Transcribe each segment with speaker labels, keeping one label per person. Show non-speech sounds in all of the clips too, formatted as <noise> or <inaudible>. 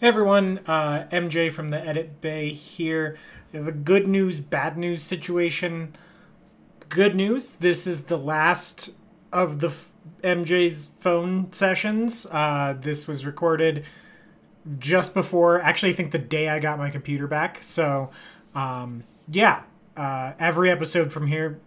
Speaker 1: Hey everyone, uh, MJ from the Edit Bay here. The good news, bad news situation. Good news, this is the last of the f- MJ's phone sessions. Uh, this was recorded just before, actually, I think the day I got my computer back. So, um, yeah, uh, every episode from here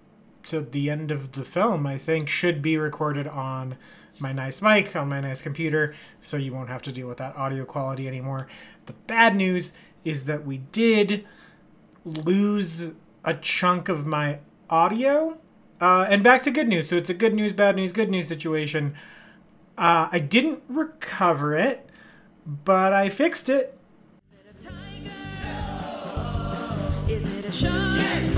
Speaker 1: to the end of the film, I think, should be recorded on my nice mic on my nice computer, so you won't have to deal with that audio quality anymore. The bad news is that we did lose a chunk of my audio. Uh, and back to good news. So it's a good news, bad news, good news situation. Uh, I didn't recover it, but I fixed it.
Speaker 2: Is it a shark?
Speaker 3: Yes,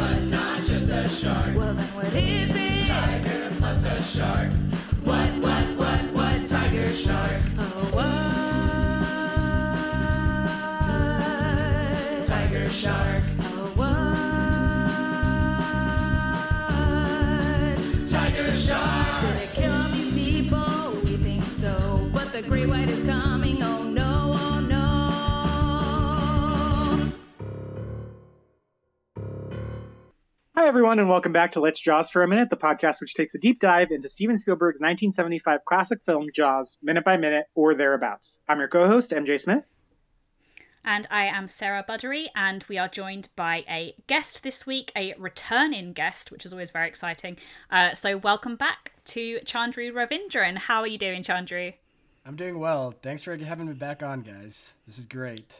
Speaker 3: but not just a shark.
Speaker 2: Well, then what is it?
Speaker 3: Tiger shark. What, what, what? Tiger shark.
Speaker 2: Oh, what?
Speaker 3: Tiger shark.
Speaker 2: Oh, what?
Speaker 3: Tiger shark.
Speaker 2: Kill all these people? We think so. But the great white
Speaker 4: Hi, everyone, and welcome back to Let's Jaws for a Minute, the podcast which takes a deep dive into Steven Spielberg's 1975 classic film Jaws, minute by minute or thereabouts. I'm your co host, MJ Smith.
Speaker 5: And I am Sarah Buddery, and we are joined by a guest this week, a returning guest, which is always very exciting. Uh, so, welcome back to Chandru Ravindran. How are you doing, Chandru?
Speaker 6: I'm doing well. Thanks for having me back on, guys. This is great.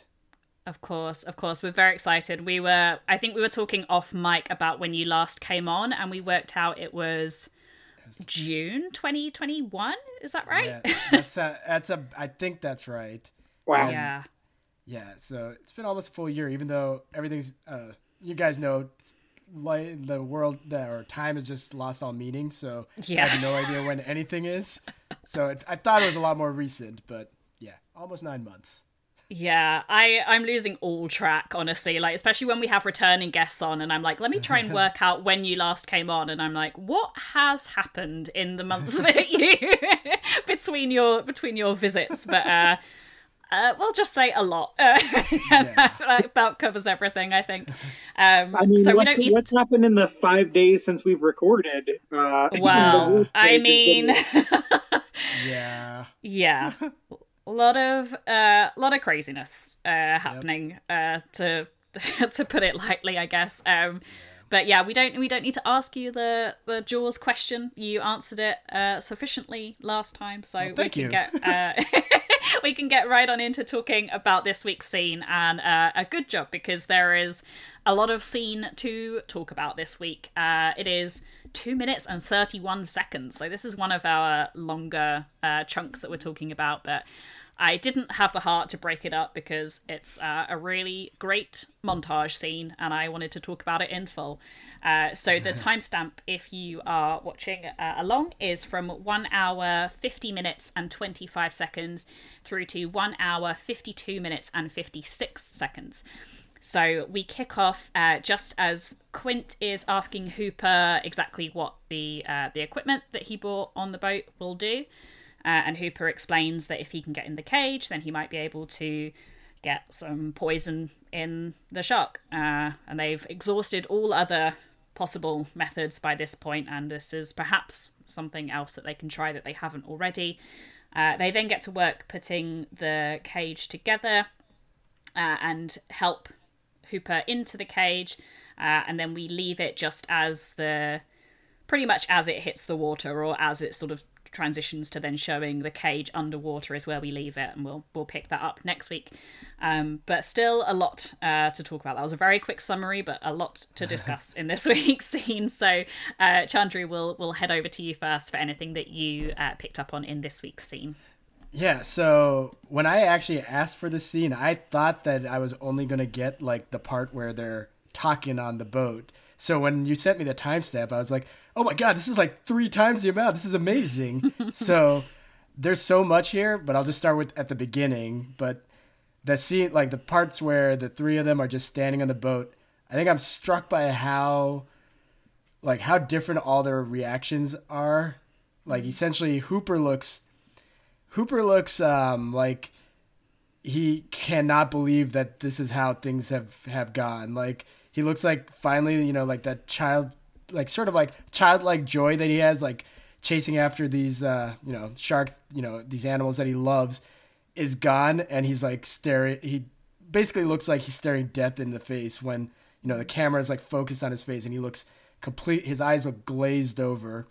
Speaker 5: Of course, of course. We're very excited. We were, I think we were talking off mic about when you last came on, and we worked out it was June 2021. Is that right?
Speaker 6: Yeah, that's a, that's a. I think that's right.
Speaker 4: Wow.
Speaker 5: yeah.
Speaker 6: Yeah. So it's been almost a full year, even though everything's. Uh, you guys know, like the world that or time has just lost all meaning. So I
Speaker 5: Yeah.
Speaker 6: have no idea when anything is. So it, I thought it was a lot more recent, but yeah, almost nine months.
Speaker 5: Yeah, I I'm losing all track honestly. Like especially when we have returning guests on, and I'm like, let me try and <laughs> work out when you last came on, and I'm like, what has happened in the months <laughs> that you <laughs> between your between your visits? But uh, uh, we'll just say a lot. Uh, that about covers everything, I think. Um,
Speaker 4: I mean,
Speaker 5: so we
Speaker 4: what's,
Speaker 5: don't need.
Speaker 4: what's happened in the five days since we've recorded? Uh,
Speaker 5: Well, I mean,
Speaker 4: been-
Speaker 6: Yeah.
Speaker 5: yeah, a lot of uh, lot of craziness uh, happening. Uh, to <laughs> to put it lightly, I guess. Um, but yeah, we don't we don't need to ask you the the Jaws question. You answered it uh, sufficiently last time, so
Speaker 6: Well,
Speaker 5: we can
Speaker 6: you.
Speaker 5: get uh, <laughs> we can get right on into talking about this week's scene. And uh, a good job because there is a lot of scene to talk about this week. Uh, it is two minutes and thirty one seconds, so this is one of our longer uh, chunks that we're talking about, but. I didn't have the heart to break it up because it's uh, a really great montage scene and I wanted to talk about it in full. Uh, so the <laughs> timestamp, if you are watching uh, along, is from 1 hour 50 minutes and 25 seconds through to 1 hour 52 minutes and 56 seconds. So we kick off uh, just as Quint is asking Hooper exactly what the uh, the equipment that he bought on the boat will do. Uh, and Hooper explains that if he can get in the cage, then he might be able to get some poison in the shark. Uh, and they've exhausted all other possible methods by this point, and this is perhaps something else that they can try that they haven't already. Uh, they then get to work putting the cage together uh, and help Hooper into the cage, uh, and then we leave it just as the pretty much as it hits the water or as it sort of transitions to then showing the cage underwater is where we leave it and we'll we'll pick that up next week. Um, but still a lot uh, to talk about. That was a very quick summary but a lot to <laughs> discuss in this <laughs> week's scene. So uh, chandru will will head over to you first for anything that you uh, picked up on in this week's scene.
Speaker 6: Yeah, so when I actually asked for the scene, I thought that I was only gonna get like the part where they're talking on the boat. So when you sent me the timestamp, I was like, "Oh my god, this is like three times the amount. This is amazing." <laughs> so there's so much here, but I'll just start with at the beginning. But the scene, like the parts where the three of them are just standing on the boat, I think I'm struck by how, like, how different all their reactions are. Like essentially, Hooper looks Hooper looks um, like he cannot believe that this is how things have have gone. Like he looks like finally, you know, like that child, like sort of like childlike joy that he has, like chasing after these, uh, you know, sharks, you know, these animals that he loves, is gone, and he's like staring. He basically looks like he's staring death in the face when you know the camera is like focused on his face, and he looks complete. His eyes look glazed over,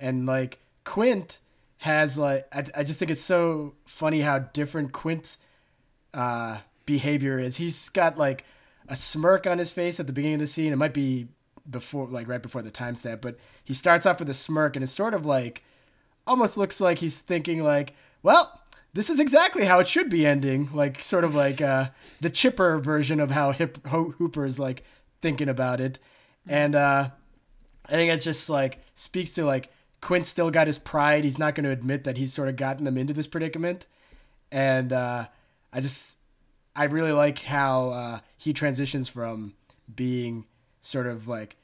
Speaker 6: and like Quint has like I, I just think it's so funny how different Quint's uh, behavior is. He's got like a smirk on his face at the beginning of the scene. It might be before, like right before the timestamp, but he starts off with a smirk, and it's sort of like almost looks like he's thinking like, well, this is exactly how it should be ending. Like sort of like uh, the chipper version of how Hip, Ho- Hooper is like thinking about it, and uh, I think it just like speaks to like Quint still got his pride. He's not going to admit that he's sort of gotten them into this predicament, and uh, I just I really like how uh, he transitions from being sort of like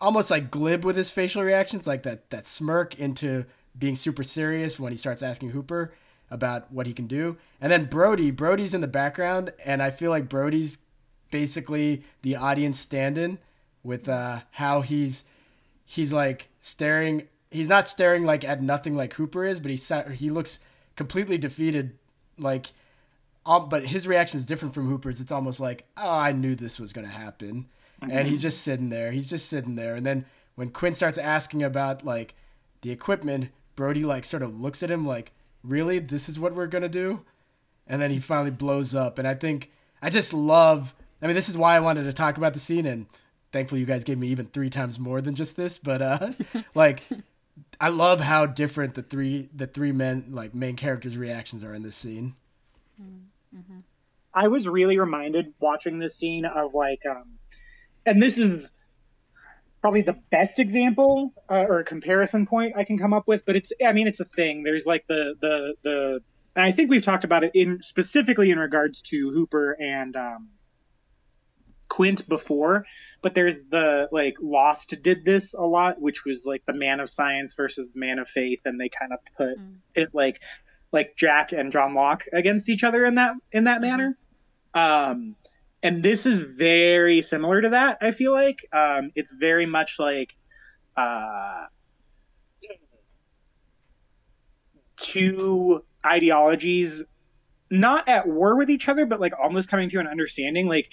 Speaker 6: almost like glib with his facial reactions, like that that smirk, into being super serious when he starts asking Hooper about what he can do. And then Brody, Brody's in the background, and I feel like Brody's basically the audience stand-in with uh, how he's he's like staring. He's not staring like at nothing like Hooper is, but he sa- he looks completely defeated, like. Um, but his reaction is different from Hooper's. It's almost like, oh, I knew this was going to happen, and he's just sitting there. He's just sitting there, and then when Quint starts asking about like the equipment, Brody like sort of looks at him like, really, this is what we're gonna do, and then he finally blows up. And I think I just love. I mean, this is why I wanted to talk about the scene, and thankfully you guys gave me even three times more than just this. But uh, <laughs> like, I love how different the three the three men like main characters' reactions are in this scene.
Speaker 4: I was really reminded watching this scene of like, um, and this is probably the best example uh, or a comparison point I can come up with. But it's, I mean, it's a thing. There's like the the the. I think we've talked about it in specifically in regards to Hooper and um, Quint before, but there's the like Lost did this a lot, which was like the man of science versus the man of faith, and they kind of put it like like Jack and John Locke against each other in that in that manner. Um, and this is very similar to that. I feel like um, it's very much like uh, two ideologies not at war with each other, but like almost coming to an understanding. Like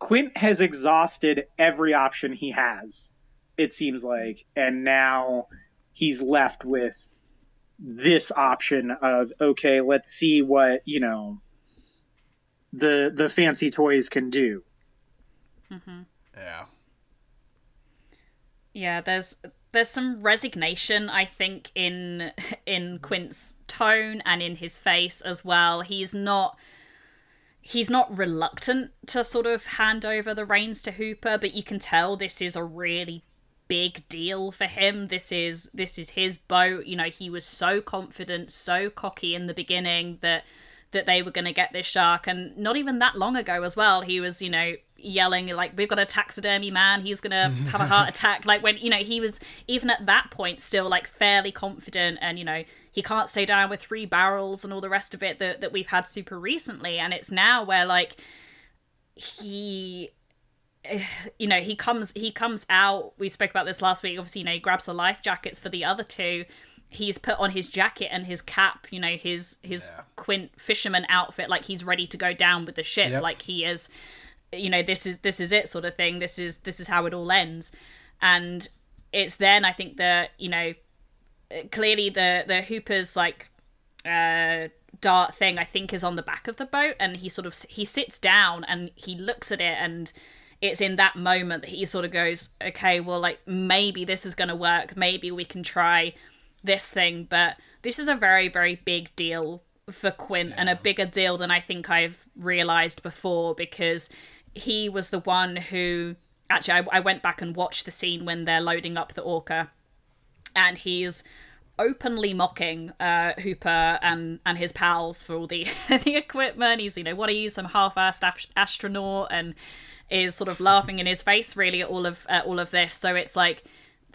Speaker 4: Quint has exhausted every option he has, it seems like, and now he's left with this option of okay, let's see what you know the the fancy toys can do. Mm-hmm.
Speaker 6: Yeah.
Speaker 5: Yeah, there's there's some resignation I think in in Quint's tone and in his face as well. He's not he's not reluctant to sort of hand over the reins to Hooper, but you can tell this is a really big deal for him. This is this is his boat. You know, he was so confident, so cocky in the beginning that that they were going to get this shark and not even that long ago as well he was you know yelling like we've got a taxidermy man he's going to have a heart <laughs> attack. Like when you know he was even at that point still like fairly confident and you know he can't stay down with three barrels and all the rest of it that, that we've had super recently and it's now where like he <sighs> you know he comes he comes out. We spoke about this last week. Obviously you know he grabs the life jackets for the other two he's put on his jacket and his cap you know his his
Speaker 6: Yeah.
Speaker 5: quint fisherman outfit like he's ready to go down with the ship.
Speaker 6: Yep.
Speaker 5: like he is you know this is this is it sort of thing. This is this is how it all ends. And it's then i think that you know clearly the the hoopers like uh dart thing i think is on the back of the boat. And he sort of he sits down and he looks at it and it's in that moment that he sort of goes okay well like maybe this is going to work. Maybe we can try this thing but this is a very very big deal for quint and a bigger deal than i think i've realized before because he was the one who actually I, I went back and watched the scene when they're loading up the orca and he's openly mocking uh, Hooper and and his pals for all the <laughs> the equipment. He's you know what are you some half-assed ast- astronaut and is sort of laughing in his face really at all of uh, all of this. So it's like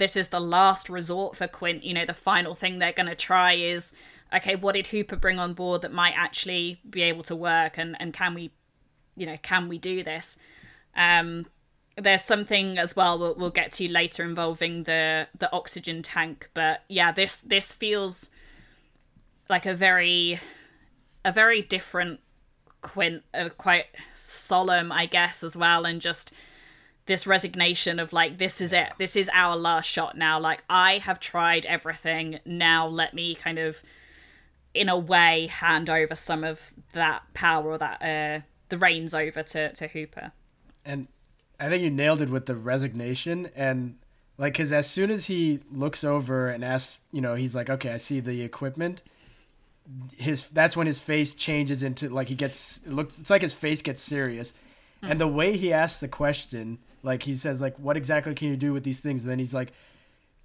Speaker 5: this is the last resort for Quint. You know the final thing they're going to try is okay, what did Hooper bring on board that might actually be able to work, and and can we, you know, can we do this? Um, there's something as well we'll, we'll get to later involving the the oxygen tank, but yeah, this this feels like a very a very different Quint, uh, quite solemn, I guess, as well, and just this resignation of like, this is it, this is our last shot now. Like, I have tried everything. Now, let me kind of, in a way, hand over some of that power or that uh, the reins over to to Hooper.
Speaker 6: and I think you nailed it with the resignation and like because as soon as he looks over and asks, you know, he's like, okay, I see the equipment. His that's when his face changes into like he gets it looks it's like his face gets serious, and the way he asks the question, like he says like, what exactly can you do with these things? And then he's like,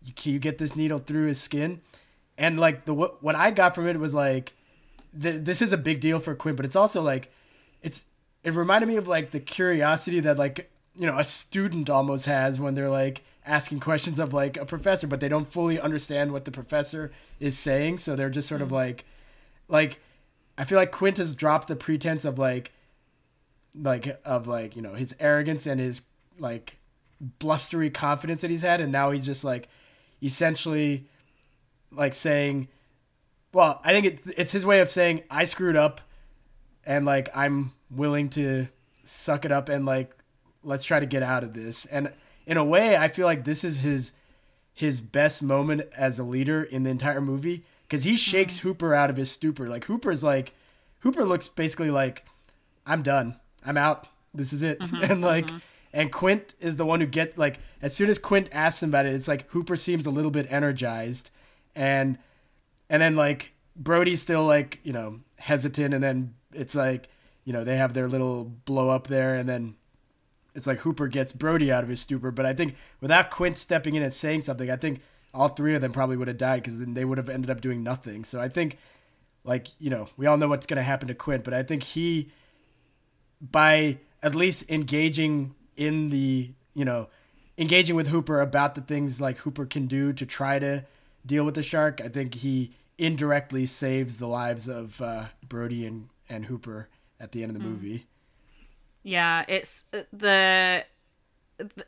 Speaker 6: "You- can you get this needle through his skin? And like the what what I got from it was like, th- this is a big deal for Quint, but it's also like, it's it reminded me of like the curiosity that like you know a student almost has when they're like asking questions of like a professor but they don't fully understand what the professor is saying so they're just sort of mm-hmm. like like i feel like quint has dropped the pretense of like like of like you know his arrogance and his like blustery confidence that he's had and now he's just like essentially like saying well i think it's it's his way of saying i screwed up and like I'm willing to suck it up and like let's try to get out of this. And in a way, I feel like this is his his best moment as a leader in the entire movie because he shakes mm-hmm. Hooper out of his stupor. Like Hooper's like Hooper looks basically like I'm done. I'm out. This is it. Mm-hmm, <laughs> and like mm-hmm. and Quint is the one who get like as soon as Quint asks him about it, it's like Hooper seems a little bit energized and and then like Brody's still like you know hesitant, and then it's like you know they have their little blow up there, and then it's like Hooper gets Brody out of his stupor. But I think without Quint stepping in and saying something, I think all three of them probably would have died because then they would have ended up doing nothing. So I think like you know we all know what's going to happen to Quint, but I think he by at least engaging in the you know engaging with Hooper about the things like Hooper can do to try to deal with the shark, I think he indirectly saves the lives of uh, Brody and and Hooper at the end of the movie.
Speaker 5: Yeah, it's uh, the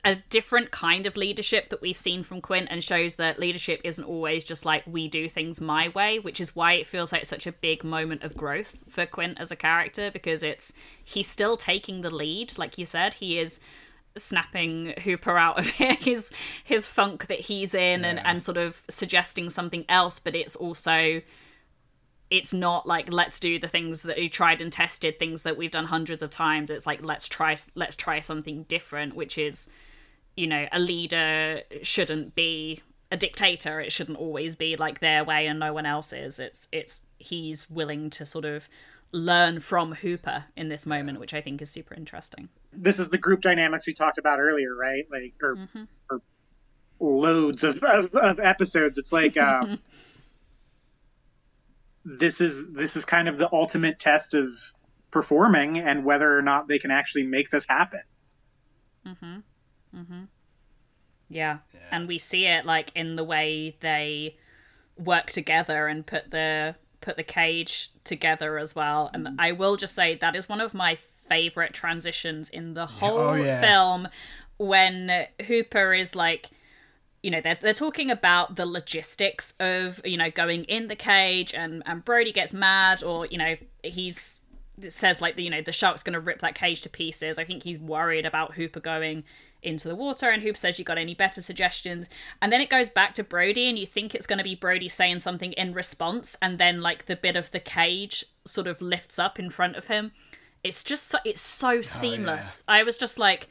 Speaker 5: a different kind of leadership that we've seen from Quint and shows that leadership isn't always just like we do things my way, which is why it feels like such a big moment of growth for Quint as a character because it's he's still taking the lead, like you said, he is snapping Hooper out of <laughs> his his funk that he's in and, and sort of suggesting something else, but it's also it's not like let's do the things that we tried and tested things that we've done hundreds of times. It's like let's try let's try something different which is you know a leader shouldn't be a dictator. It shouldn't always be like their way and no one else's. It's it's he's willing to sort of learn from hooper in this moment which i think is super interesting.
Speaker 4: This is the group dynamics we talked about earlier, right? Like, or, or loads of, of, of episodes. It's like um, <laughs> this is this is kind of the ultimate test of performing and whether or not they can actually make this happen. Mm-hmm. Mm-hmm.
Speaker 5: Yeah. yeah. And we see it like in the way they work together and put the put the cage together as well. And I will just say that is one of my favorite transitions in the whole
Speaker 6: Oh, yeah.
Speaker 5: film when Hooper is like you know they're, they're talking about the logistics of you know going in the cage and and brody gets mad or you know he's says like the you know the shark's going to rip that cage to pieces. I think he's worried about hooper going into the water and hooper says you got any better suggestions? And then it goes back to brody and you think it's going to be brody saying something in response and then like the bit of the cage sort of lifts up in front of him. It's just so, it's so oh, seamless. I was just like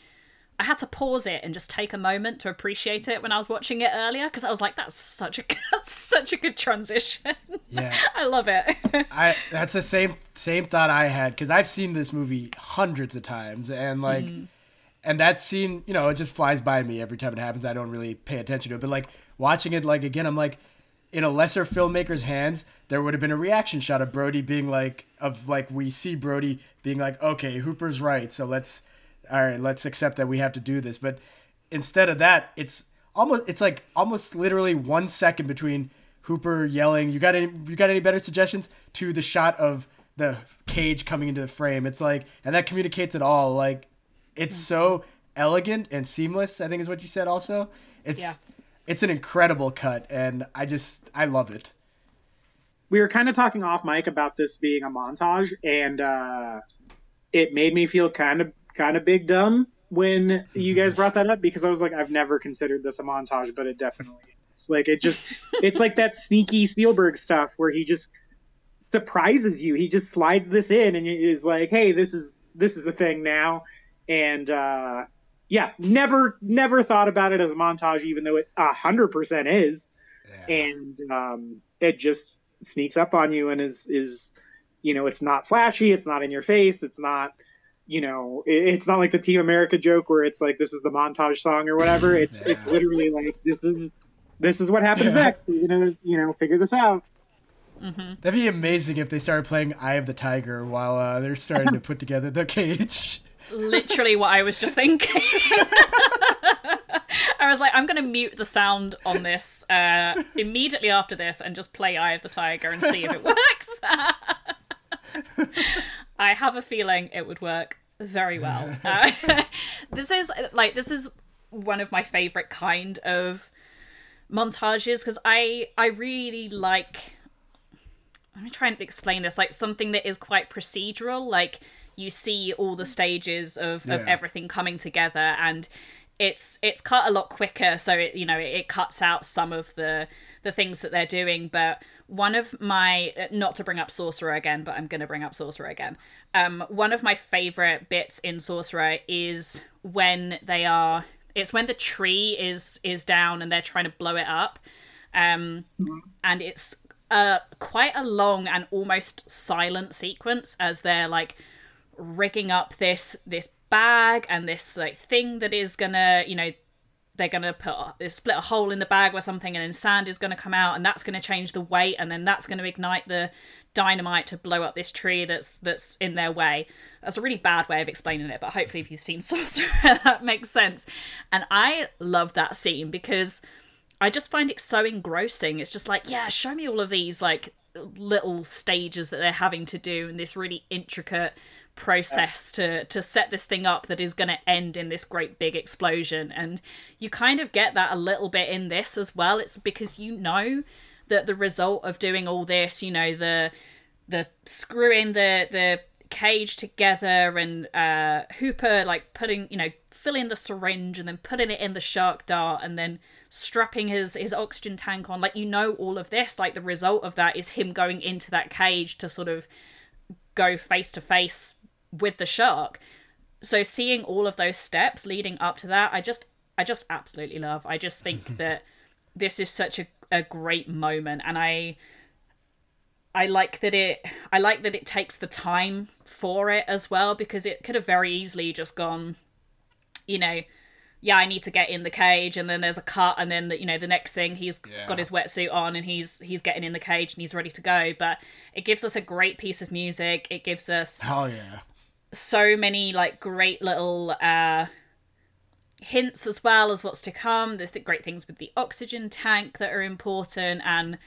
Speaker 5: I had to pause it and just take a moment to appreciate it when I was watching it earlier because I was like, "That's such a <laughs> that's such a good transition."
Speaker 6: Yeah. <laughs>
Speaker 5: I love it. <laughs>
Speaker 6: I that's the same same thought I had because I've seen this movie hundreds of times and like mm. and that scene you know it just flies by me every time it happens I don't really pay attention to it but like watching it like again I'm like in a lesser filmmaker's hands there would have been a reaction shot of Brody being like of like we see Brody being like okay Hooper's right so let's all right let's accept that we have to do this but instead of that it's almost it's like almost literally one second between Hooper yelling, "You got any? You got any better suggestions?" To the shot of the cage coming into the frame. It's like, and that communicates it all. Like, it's so elegant and seamless. I think is what you said. Also, it's
Speaker 5: Yeah.
Speaker 6: it's an incredible cut, and I just I love it.
Speaker 4: we were kind of talking off mic about this being a montage, and uh, it made me feel kind of kind of big dumb when you guys brought that up because I was like, I've never considered this a montage, but it definitely is. Like it just, <laughs> it's like that sneaky Spielberg stuff where he just surprises you. He just slides this in and is like, hey, this is this is a thing now, and uh, yeah, never never thought about it as a montage, even though it a hundred percent is and um, it just sneaks up on you and is is you know it's not flashy it's not in your face it's not you know it's not like the team america joke where it's like this is the montage song or whatever it's it's literally like this is this is what happens
Speaker 6: Yeah.
Speaker 4: next You know, you know figure this out
Speaker 6: That'd be amazing if they started playing "Eye of the Tiger" while uh, they're starting to put together the cage.
Speaker 5: Literally what I was just thinking. <laughs> I was like, I'm going to mute the sound on this uh, immediately after this and just play Eye of the Tiger and see if it <laughs> works. <laughs> I have a feeling it would work very well. <laughs> Uh, <laughs> this is like this is one of my favorite kind of montages because I I really like let me try and explain this like something that is quite procedural like you see all the stages of, of
Speaker 6: Yeah.
Speaker 5: everything coming together and it's it's cut a lot quicker so it you know it, it cuts out some of the the things that they're doing but one of my not to bring up sorcerer again but i'm going to bring up sorcerer again um one of my favorite bits in sorcerer is when they are it's when the tree is is down and they're trying to blow it up. Um and it's uh quite a long and almost silent sequence as they're like rigging up this this bag and this like thing that is gonna you know they're gonna put they split a hole in the bag or something and then sand is gonna come out and that's gonna change the weight and then that's gonna ignite the dynamite to blow up this tree that's that's in their way. That's a really bad way of explaining it but hopefully if you've seen <laughs> sorcerer that makes sense. And i love that scene because I just find it so engrossing. It's just like, yeah, show me all of these like little stages that they're having to do and this really intricate process to to set this thing up that is going to end in this great big explosion. And you kind of get that a little bit in this as well. It's because you know that the result of doing all this you know the the screwing the the cage together and uh hooper like putting you know filling the syringe and then putting it in the shark dart and then strapping his his oxygen tank on. Like you know all of this like the result of that is him going into that cage to sort of go face to face with the shark. So seeing all of those steps leading up to that i just i just absolutely love. I just think <laughs> that this is such a, a great moment and i i like that it i like that it takes the time for it as well because it could have very easily just gone you know yeah i need to get in the cage and then there's a cut and then the, you know the next thing he's
Speaker 6: Yeah.
Speaker 5: got his wetsuit on and he's he's getting in the cage and he's ready to go but it gives us a great piece of music it gives us
Speaker 6: oh yeah.
Speaker 5: so many like great little uh hints as well as what's to come the th- great things with the oxygen tank that are important and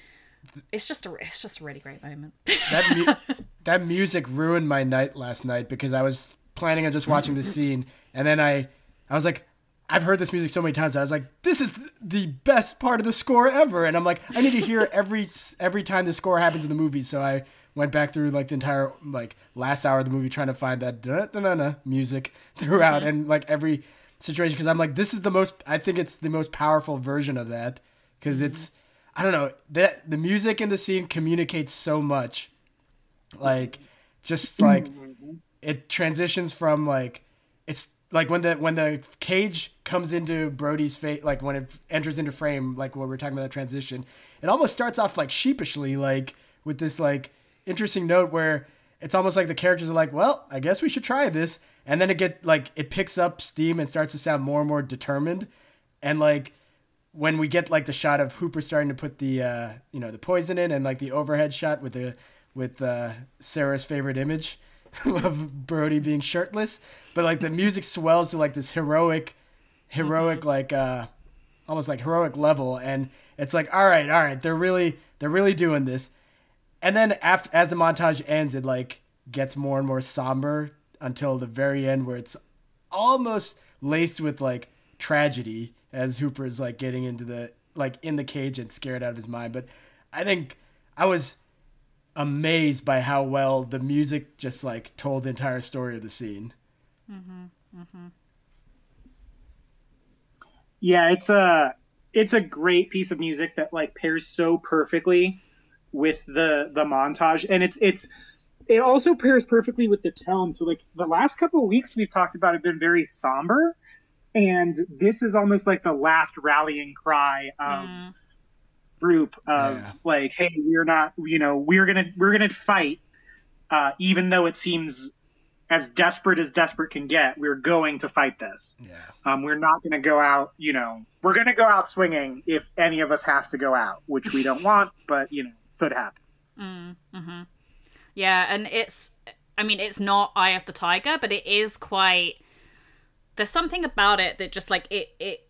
Speaker 5: it's just a it's just a really great moment
Speaker 6: That mu- <laughs> that music ruined my night last night because I was planning on just watching the scene, and then I I was like, I've heard this music so many times. I was like, this is th- the best part of the score ever, and I'm like, I need to hear <laughs> every every time the score happens in the movie. So I went back through like the entire like last hour of the movie trying to find that da da da da music <laughs> throughout and like every situation because I'm like, this is the most. I think it's the most powerful version of that because mm-hmm. it's. I don't know that the music in the scene communicates so much like just mm-hmm. like it transitions from like it's like when the when the cage comes into Brody's face like when it enters into frame like what we're talking about the transition it almost starts off like sheepishly like with this like interesting note where it's almost like the characters are like well I guess we should try this and then it get like it picks up steam and starts to sound more and more determined. And like when we get like the shot of Hooper starting to put the uh, you know the poison in, and like the overhead shot with the with uh, Sarah's favorite image <laughs> of Brody being shirtless, but like the music swells to like this heroic, heroic like uh, almost like heroic level, and it's like, all right, all right, they're really they're really doing this. And then after as the montage ends, it like gets more and more somber until the very end, where it's almost laced with like tragedy as Hooper is like getting into the like in the cage and scared out of his mind. But I think I was amazed by how well the music just like told the entire story of the scene. Mm-hmm. Mm-hmm.
Speaker 4: Yeah, it's a it's a great piece of music that like pairs so perfectly with the the montage, and it's it's it also pairs perfectly with the tone. So like the last couple of weeks we've talked about have been very somber, and this is almost like the last rallying cry of
Speaker 5: Mm.
Speaker 4: group of
Speaker 6: Yeah.
Speaker 4: like, hey, we're not, you know, we're gonna we're gonna fight, uh, even though it seems as desperate as desperate can get. We're going to fight this.
Speaker 6: Yeah.
Speaker 4: Um, we're not going to go out, you know, we're going to go out swinging if any of us has to go out, which we don't want, but, you know, could happen.
Speaker 5: Mm, hmm Yeah, and it's I mean, it's not Eye of the Tiger, but it is quite there's something about it that just like it it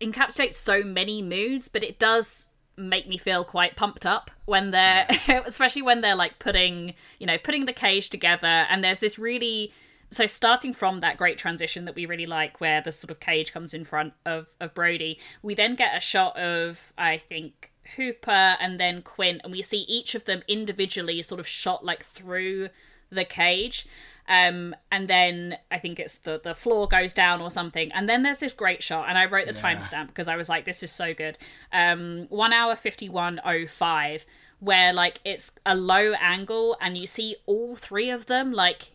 Speaker 5: encapsulates so many moods, but it does make me feel quite pumped up when they're <laughs> especially when they're like putting you know putting the cage together. And there's this really so starting from that great transition that we really like where the sort of cage comes in front of, of brody we then get a shot of i think hooper and then quint and we see each of them individually sort of shot like through the cage um and then i think it's the the floor goes down or something and then there's this great shot and i wrote the
Speaker 6: Yeah.
Speaker 5: timestamp because i was like this is so good um 1 hour 5105 where like it's a low angle and you see all three of them like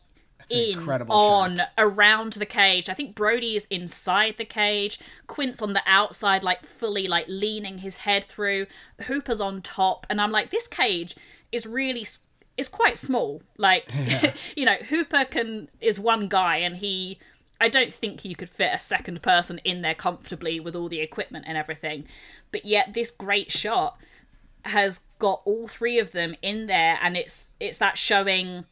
Speaker 5: in
Speaker 6: incredible
Speaker 5: on
Speaker 6: shot.
Speaker 5: around the cage. I think Brody is inside the cage. Quint's on the outside, like fully like leaning his head through. Hooper's on top, and I'm like, this cage is really is quite small. Like, <laughs> <laughs> you know, Hooper can is one guy, and he. I don't think you could fit a second person in there comfortably with all the equipment and everything. But yet, this great shot has got all three of them in there, and it's it's that showing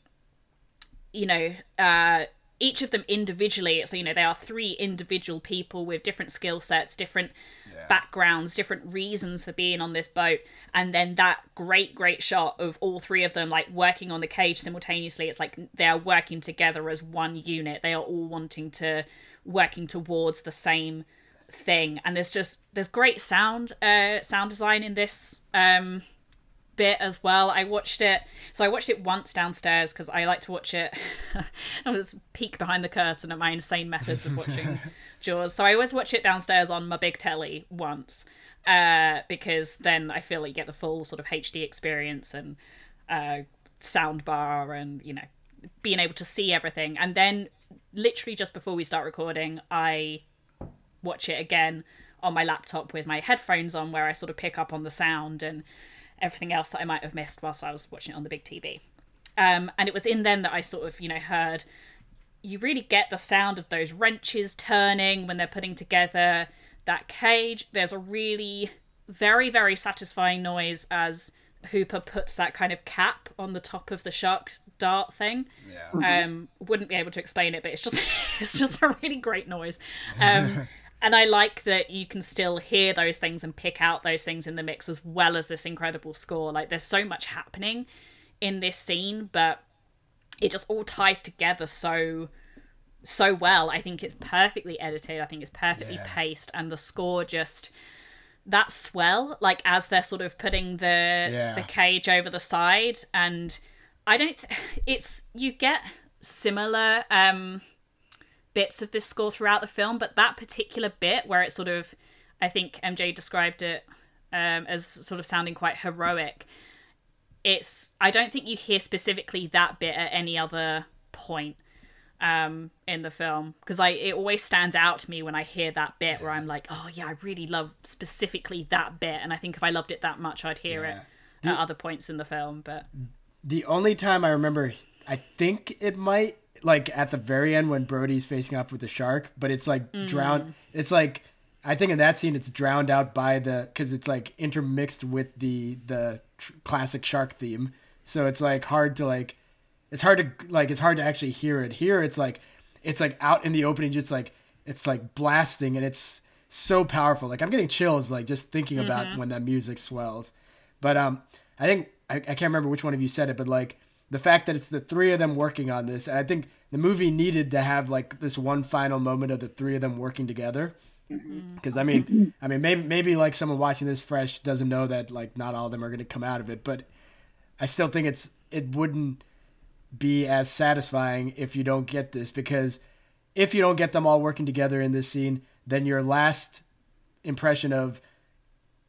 Speaker 5: you know, uh, each of them individually. So, you know, they are three individual people with different skill sets, different backgrounds, different reasons for being on this boat. And then that great, great shot of all three of them, like working on the cage simultaneously. It's like they are working together as one unit. They are all wanting to, working towards the same thing. And there's just, there's great sound, uh, sound design in this, um, bit as well. I watched it. So I watched it once downstairs because I like to watch it. <laughs> I was peek behind the curtain at my insane methods of watching <laughs> Jaws. So I always watch it downstairs on my big telly once uh, because then I feel like you get the full sort of HD experience and uh, sound bar and you know being able to see everything. And then literally just before we start recording, I watch it again on my laptop with my headphones on where I sort of pick up on the sound and everything else that I might have missed whilst I was watching it on the big TV. Um, and it was in then that I sort of, you know, heard you really get the sound of those wrenches turning when they're putting together that cage. There's a really very, very satisfying noise as Hooper puts that kind of cap on the top of the shark dart thing.
Speaker 6: Yeah.
Speaker 5: Um, wouldn't be able to explain it, but it's just <laughs> it's just a really great noise. Um, <laughs> and I like that you can still hear those things and pick out those things in the mix as well as this incredible score. Like there's so much happening in this scene, but it just all ties together so so well. I think it's perfectly edited. I think it's perfectly
Speaker 6: Yeah.
Speaker 5: paced, and the score just that swell. Like as they're sort of putting the
Speaker 6: Yeah.
Speaker 5: the cage over the side, and I don't. Th- <sighs> it's you get similar um bits of this score throughout the film, but that particular bit where it sort of, I think MJ described it um, as sort of sounding quite heroic. It's I don't think you hear specifically that bit at any other point um in the film because I it always stands out to me when I hear that bit where I'm like oh yeah I really love specifically that bit and I think if I loved it that much I'd hear
Speaker 6: Yeah.
Speaker 5: it at other points in the film but
Speaker 6: The only time I remember, I think it might like at the very end when Brody's facing off with the shark, but it's like drowned. It's like I think in that scene it's drowned out by the because it's like intermixed with the the tr- classic shark theme. So it's like hard to like, it's hard to like it's hard to actually hear it. Here it's like, it's like out in the opening, just like it's like blasting and it's so powerful. Like I'm getting chills like just thinking about when that music swells. But um, I think I, I can't remember which one of you said it, but like the fact that it's the three of them working on this, and I think the movie needed to have like this one final moment of the three of them working together. Mm-hmm. Because I mean, I mean, maybe maybe like someone watching this fresh doesn't know that like not all of them are going to come out of it, but I still think it's it wouldn't be as satisfying if you don't get this because if you don't get them all working together in this scene, then your last impression of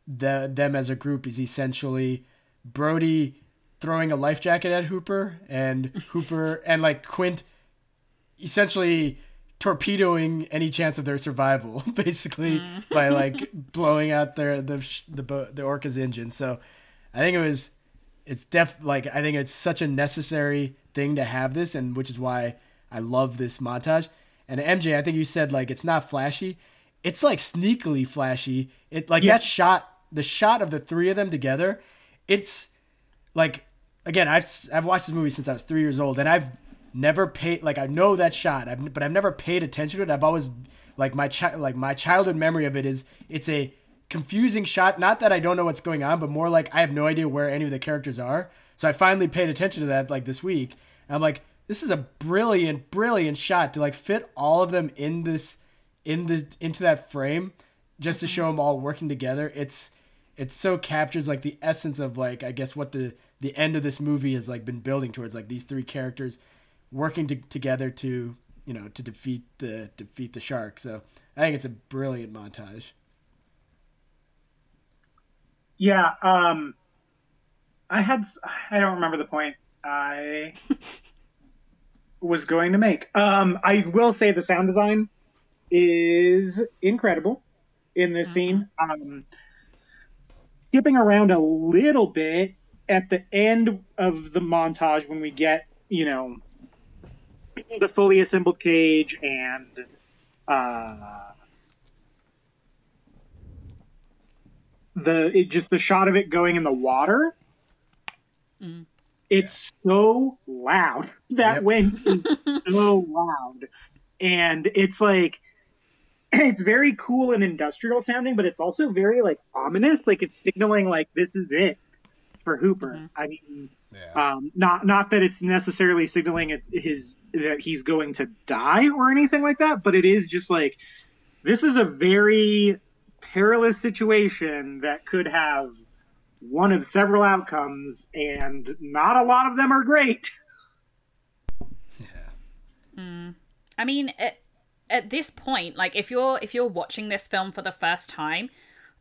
Speaker 6: the them as a group is essentially Brody throwing a life jacket at Hooper and <laughs> Hooper and like Quint essentially torpedoing any chance of their survival <laughs> basically mm. by <laughs> like blowing out their the the the orca's engine. So I think it was it's def like I think it's such a necessary thing to have this and which is why I love this montage. And MJ, I think you said like it's not flashy. It's like sneakily flashy. It like
Speaker 4: Yeah.
Speaker 6: that shot, the shot of the three of them together, it's like again, I've I've watched this movie since I was 3 years old and I've never paid like I know that shot, I've, but I've never paid attention to it. I've always like my child like my childhood memory of it is it's a confusing shot. Not that I don't know what's going on, but more like I have no idea where any of the characters are. So I finally paid attention to that like this week. And I'm like, this is a brilliant, brilliant shot to like fit all of them in this in the into that frame just to mm-hmm. show them all working together. It's it so captures like the essence of like I guess what the the end of this movie has like been building towards like these three characters working to, together to you know to defeat the defeat the shark. So I think it's a brilliant montage.
Speaker 4: Yeah, um, I had I don't remember the point I was going to make. Um, I will say the sound design is incredible in this scene. Um, skipping around a little bit at the end of the montage when we get you know the fully assembled cage and uh, the it just the shot of it going in the water.
Speaker 5: Mm.
Speaker 4: It's so loud. <laughs> That
Speaker 6: Yep.
Speaker 4: wind is <laughs> so loud, and it's like <clears throat> it's very cool and industrial sounding, but it's also very like ominous. Like it's signaling like this is it for Hooper.
Speaker 5: Mhm.
Speaker 4: I mean,
Speaker 6: Yeah.
Speaker 4: um, not not that it's necessarily signaling it, his that he's going to die or anything like that, but it is just like this is a very perilous situation that could have one of several outcomes, and not a lot of them are great. <laughs> Yeah.
Speaker 5: Mm. I mean, at, at this point, like if you're if you're watching this film for the first time,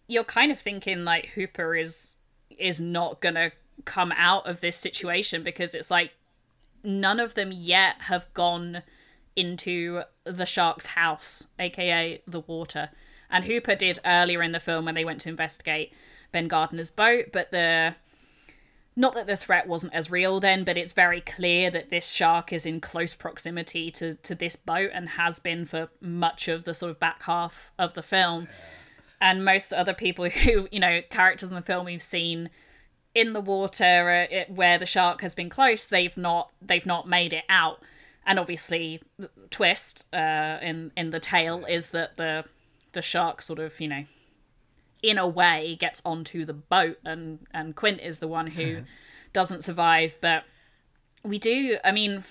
Speaker 5: you're kind of thinking like Hooper is is not gonna come out of this situation because it's like none of them yet have gone into the shark's house, aka the water. And Hooper did earlier in the film when they went to investigate Ben Gardner's boat, but the not that the threat wasn't as real then, but it's very clear that this shark is in close proximity to, to this boat and has been for much of the sort of back half of the film. And most other people <laughs> who, you know, characters in the film we've seen in the water uh, it, where the shark has been close, they've not they've not made it out. And obviously, the twist uh, in in the tale is that the the shark sort of you know in a way gets onto the boat and and Quint is the one who <laughs> doesn't survive but we do I mean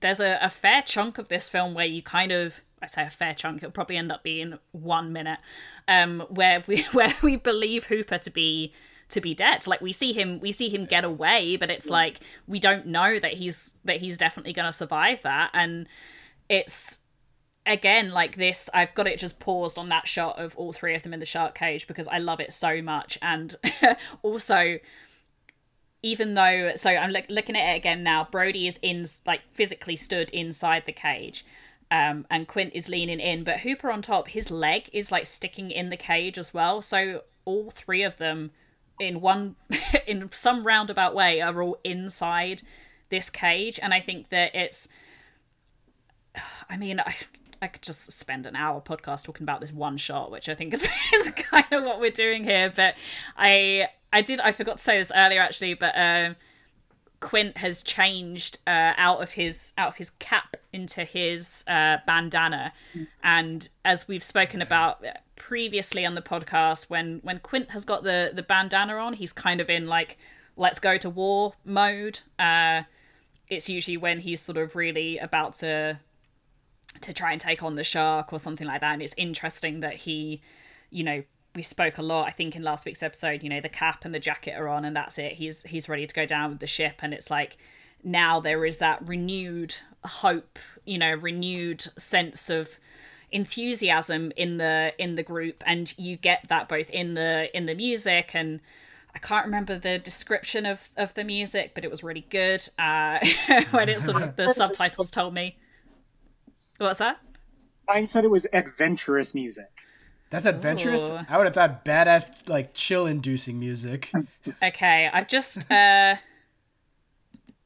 Speaker 5: there's a, a fair chunk of this film where you kind of I say a fair chunk it'll probably end up being one minute um where we <laughs> where we believe Hooper to be to be dead. Like we see him we see him get away but it's like we don't know that he's that he's definitely going to survive that. And it's again like this i've got it just paused on that shot of all three of them in the shark cage because i love it so much. And <laughs> also even though so i'm look, looking at it again now brody is in like physically stood inside the cage um, and quint is leaning in but hooper on top his leg is like sticking in the cage as well so all three of them in one <laughs> in some roundabout way are all inside this cage and i think that it's <sighs> I mean, I, I could just spend an hour podcast talking about this one shot, which I think is, <laughs> is kind of what we're doing here. But I I did I forgot to say this earlier actually, but um, Quint has changed uh, out of his out of his cap into his uh, bandana, and as we've spoken about previously on the podcast, when when Quint has got the the bandana on, he's kind of in like let's go to war mode. Uh, it's usually when he's sort of really about to to try and take on the shark or something like that. And it's interesting that he, you know, we spoke a lot, I think, in last week's episode, you know, the cap and the jacket are on and that's it. He's he's ready to go down with the ship and it's like now there is that renewed hope, you know, renewed sense of enthusiasm in the in the group and you get that both in the in the music and I can't remember the description of, of the music, but it was really good. Uh, <laughs> when it sort of the subtitles told me. What's that?
Speaker 4: Mine said it was adventurous music.
Speaker 6: That's adventurous.
Speaker 5: Ooh.
Speaker 6: I would have thought badass, like chill-inducing music.
Speaker 5: Okay, I've just uh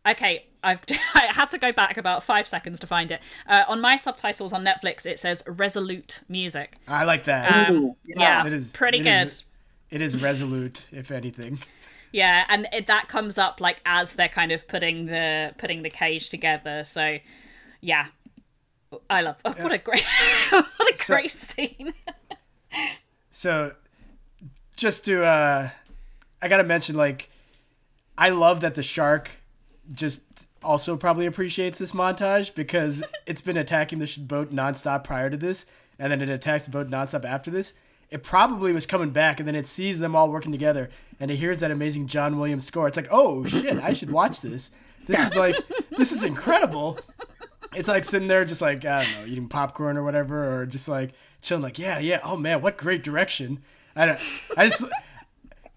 Speaker 5: Okay, I've <laughs> I had to go back about 5 seconds to find it. Uh, on my subtitles on Netflix it says resolute music.
Speaker 6: I like that.
Speaker 5: Um,
Speaker 4: Ooh,
Speaker 5: yeah,
Speaker 6: It is
Speaker 5: pretty
Speaker 6: it
Speaker 5: good.
Speaker 6: is- it is resolute, if anything.
Speaker 5: Yeah, and it, that comes up like as they're kind of putting the putting the cage together. So, yeah, I love. Oh, what a great, <laughs> what a
Speaker 6: So-
Speaker 5: great scene. <laughs>
Speaker 6: So, just to, uh, I gotta mention, like, I love that the shark just also probably appreciates this montage because <laughs> it's been attacking the boat nonstop prior to this, and then it attacks the boat nonstop after this. It probably was coming back, and then it sees them all working together, and it hears that amazing John Williams score. It's like, oh shit, I should watch this. This is like, this is incredible. It's like sitting there, just like I don't know, eating popcorn or whatever, or just like chilling. Like, yeah, yeah. Oh man, what great direction. I don't. I just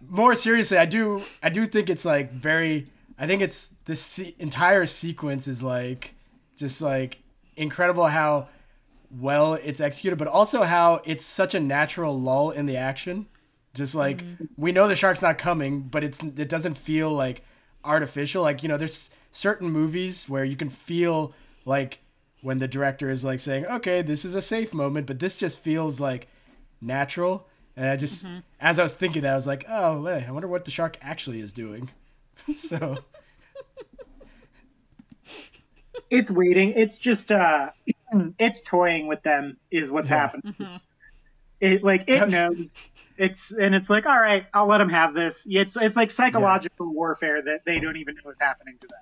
Speaker 6: more seriously, I do. I do think it's like very. I think it's this se- entire sequence is like just like incredible how well it's executed, but also how it's such a natural lull in the action. Just like mm-hmm. we know the shark's not coming, but it's it doesn't feel like artificial. Like you know, there's certain movies where you can feel like when the director is like saying, "Okay, this is a safe moment," but this just feels like natural. And I just, as I was thinking that, I was like, "Oh, hey, I wonder what the shark actually is doing." <laughs> so
Speaker 4: It's waiting. It's just uh, <clears throat> it's toying with them is what's
Speaker 6: Yeah.
Speaker 4: happening. It's, it like it knows. It's and it's like, all right, I'll let them have this. It's it's like psychological warfare that they don't even know is happening to them.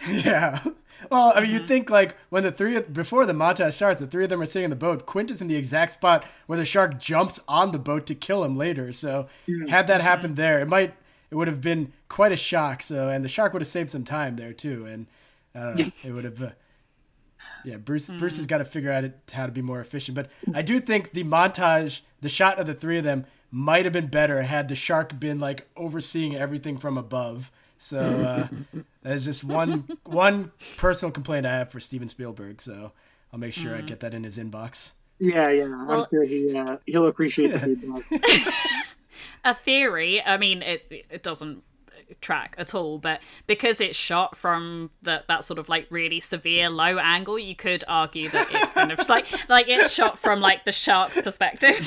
Speaker 4: <laughs>
Speaker 6: Yeah. Well, I mean, you'd mm-hmm. think like when the three before the montage starts, the three of them are sitting in the boat. Quint is in the exact spot where the shark jumps on the boat to kill him later. So mm-hmm. had that happened there, it might it would have been quite a shock. So and the shark would have saved some time there too. And I don't know, it would have. Uh, yeah, Bruce mm-hmm. Bruce has got to figure out how to be more efficient. But I do think the montage, the shot of the three of them, might have been better had the shark been like overseeing everything from above. So uh, that is just one one personal complaint I have for Steven Spielberg. So I'll make sure I get that in his inbox.
Speaker 4: Yeah, yeah.
Speaker 5: Well-
Speaker 4: I'm sure he uh, he'll appreciate the <laughs> feedback. <laughs>
Speaker 5: a theory. I mean, it it doesn't track at all, but because it's shot from the, that sort of like really severe low angle, you could argue that it's kind of like <laughs> like it's shot from like the shark's perspective. <laughs>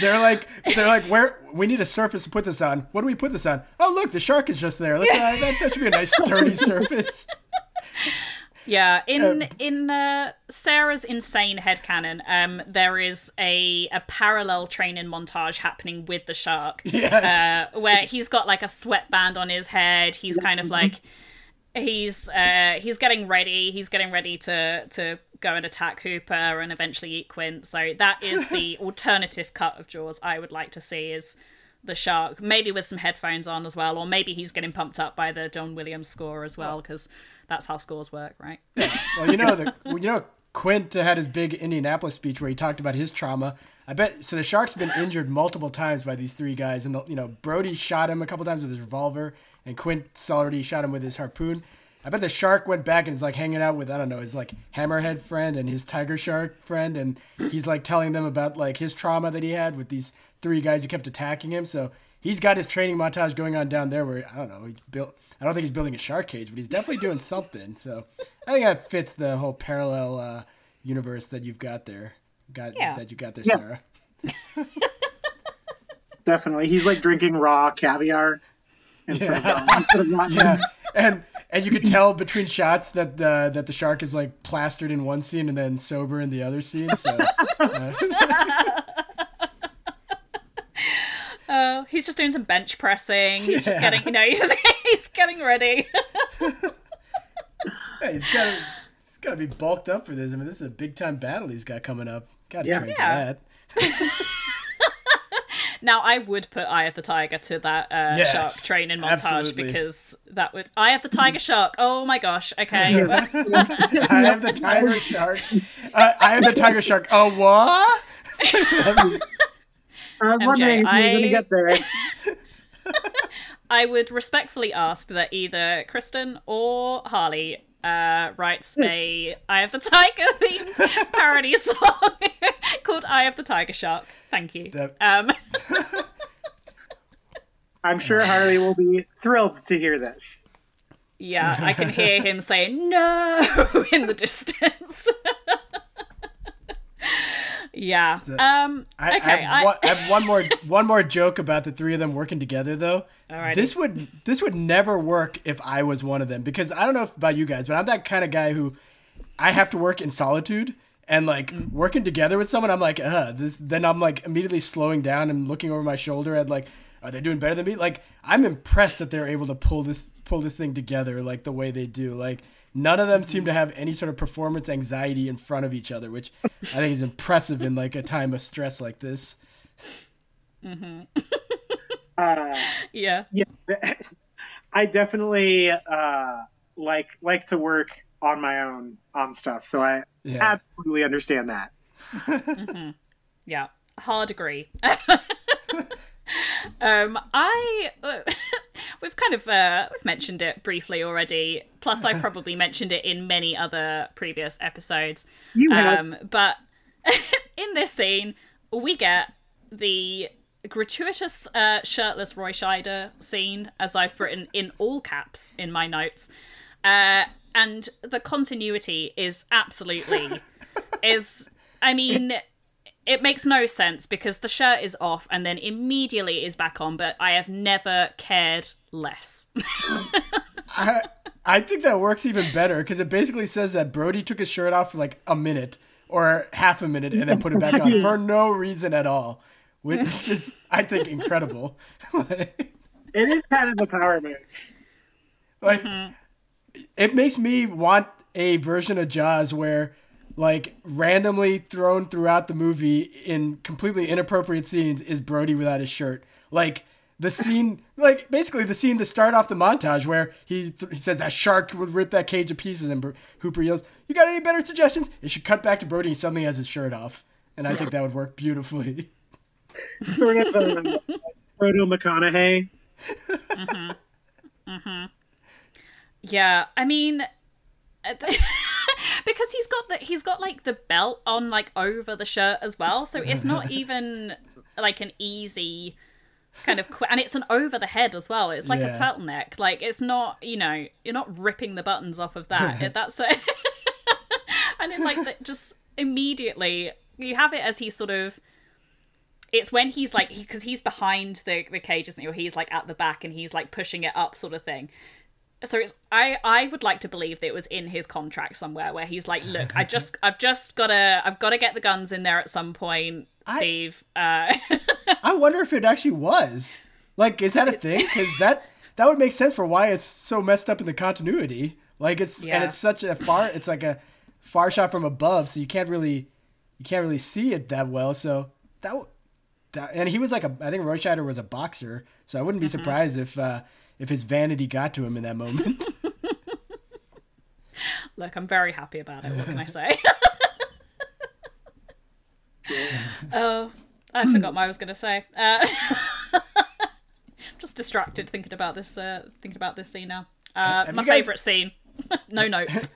Speaker 6: They're like they're like where we need a surface to put this on. What do we put this on? Oh look, the shark is just there. Let's, uh, that, that should be a nice sturdy <laughs> surface.
Speaker 5: Yeah, in
Speaker 6: Um,
Speaker 5: in uh, Sarah's insane headcanon, um, there is a a parallel training montage happening with the shark. <laughs>
Speaker 6: Yes.
Speaker 5: Uh, where he's got like a sweatband on his head. He's kind of like he's uh he's getting ready. He's getting ready to to go and attack Hooper and eventually eat Quint. So that is the <laughs> alternative cut of Jaws I would like to see is the shark, maybe with some headphones on as well, or maybe he's getting pumped up by the John Williams score as well, because that's how scores work, right? <laughs>
Speaker 6: Well, you know the well, you know Quint had his big Indianapolis speech where he talked about his trauma. I bet so. The Shark's been injured multiple times by these three guys, and the, you know Brody shot him a couple times with his revolver, and Quint's already shot him with his harpoon. I bet the shark went back and is like hanging out with I don't know his like hammerhead friend and his tiger shark friend, and he's like telling them about like his trauma that he had with these three guys who kept attacking him. So he's got his training montage going on down there where I don't know he's built. I don't think he's building a shark cage, but he's definitely doing <laughs> something. So I think that fits the whole parallel uh, universe that you've got there. Got
Speaker 5: Yeah.
Speaker 6: that you got there,
Speaker 4: Yeah.
Speaker 6: Sarah. <laughs>
Speaker 4: Definitely, he's like drinking raw caviar. instead
Speaker 6: Yeah.
Speaker 4: of <laughs>
Speaker 6: Yeah, and and you could tell between shots that the that the shark is like plastered in one scene and then sober in the other scene. So uh,
Speaker 5: Oh, he's just doing some bench pressing. He's just getting, you know, <laughs> he's, he's getting ready. <laughs>
Speaker 6: yeah, he's got to he's got to be bulked up for this. I mean, this is a big time battle he's got coming up. Got to
Speaker 4: Yeah.
Speaker 6: train
Speaker 5: Yeah.
Speaker 6: for that. <laughs>
Speaker 5: now, I would put Eye of the Tiger to that uh,
Speaker 6: Yes,
Speaker 5: shark training montage
Speaker 6: absolutely.
Speaker 5: because that would Eye of the Tiger shark. Oh my gosh. Okay.
Speaker 6: I have the tiger shark. Uh, I have the tiger shark. Oh what?
Speaker 4: I'm
Speaker 5: MJ,
Speaker 4: wondering if you're
Speaker 5: I-
Speaker 4: going to get there. <laughs>
Speaker 5: I would respectfully ask that either Kristen or Harley uh, writes a Eye of the Tiger themed <laughs> parody song <laughs> called Eye of the Tiger Shark. Thank you.
Speaker 6: That-
Speaker 5: Um,
Speaker 4: I'm sure Harley will be thrilled to hear this.
Speaker 5: yeah, I can hear him saying no in the distance. Yeah. Um,
Speaker 6: I,
Speaker 5: okay.
Speaker 6: I, have one, I have one more <laughs> one more joke about the three of them working together though.
Speaker 5: Alrighty.
Speaker 6: This would this would never work if I was one of them because I don't know if about you guys, but I'm that kind of guy who I have to work in solitude and like
Speaker 5: Mm.
Speaker 6: working together with someone. I'm like, uh, this. Then I'm like immediately slowing down and looking over my shoulder at like, are they doing better than me? Like I'm impressed that they're able to pull this pull this thing together like the way they do. Like none of them seem to have any sort of performance anxiety in front of each other, which I think is impressive in like a time of stress like this. <laughs>
Speaker 4: Uh,
Speaker 5: yeah.
Speaker 4: yeah, <laughs> I definitely uh, like like to work on my own on stuff, so I
Speaker 6: Yeah.
Speaker 4: absolutely understand that.
Speaker 5: Yeah, hard agree. <laughs> um, I uh, <laughs> we've kind of uh, we've mentioned it briefly already. Plus, I <laughs> probably mentioned it in many other previous episodes.
Speaker 4: You have
Speaker 5: Um, but <laughs> in this scene, we get the gratuitous uh, shirtless Roy Scheider scene, as I've written in all caps in my notes. Uh, and the continuity is absolutely is. I mean, it makes no sense because the shirt is off and then immediately is back on. But I have never cared less. <laughs>
Speaker 6: I, I think that works even better because it basically says that Brody took his shirt off for like a minute or half a minute and then put it back on for no reason at all, which is, I think, incredible. <laughs> like,
Speaker 4: it is kind of a power move.
Speaker 6: like, mm-hmm. it makes me want a version of Jaws where, like, randomly thrown throughout the movie in completely inappropriate scenes is Brody without his shirt. Like, the scene, <laughs> like basically the scene to start off the montage where he th- he says that shark would rip that cage to pieces, and Br- Hooper yells, "You got any better suggestions?" It should cut back to Brody. He suddenly has his shirt off, and I think that would work beautifully. <laughs>
Speaker 4: Sort of um, Proto McConaughey.
Speaker 5: Yeah, I mean, <laughs> because he's got the he's got like the belt on like over the shirt as well, so it's not <laughs> even like an easy kind of qu- and it's an over the head as well. It's like a turtleneck. Like it's not you know you're not ripping the buttons off of that. <laughs> It- That's a <laughs> and then like the, just immediately you have it as he sort of it's when he's like because he's behind the the cage isn't he or he's like at the back and he's like pushing it up sort of thing so it's i i would like to believe that it was in his contract somewhere where he's like look i just <laughs> i've just gotta i've gotta get the guns in there at some point
Speaker 6: I-
Speaker 5: steve uh <laughs>
Speaker 6: I wonder if it actually was. Like, is that a thing? Because that that would make sense for why it's so messed up in the continuity. Like, it's
Speaker 5: Yeah.
Speaker 6: and it's such a far. It's like a far shot from above, so you can't really you can't really see it that well. So that. That, and he was like a, I think Roy Scheider was a boxer, so I wouldn't be surprised if uh, if his vanity got to him in that moment. <laughs>
Speaker 5: look i'm very happy about it what can i say <laughs> oh i forgot what i was gonna say uh <laughs> just distracted thinking about this uh thinking about this scene now uh my
Speaker 6: guys-
Speaker 5: favorite scene no notes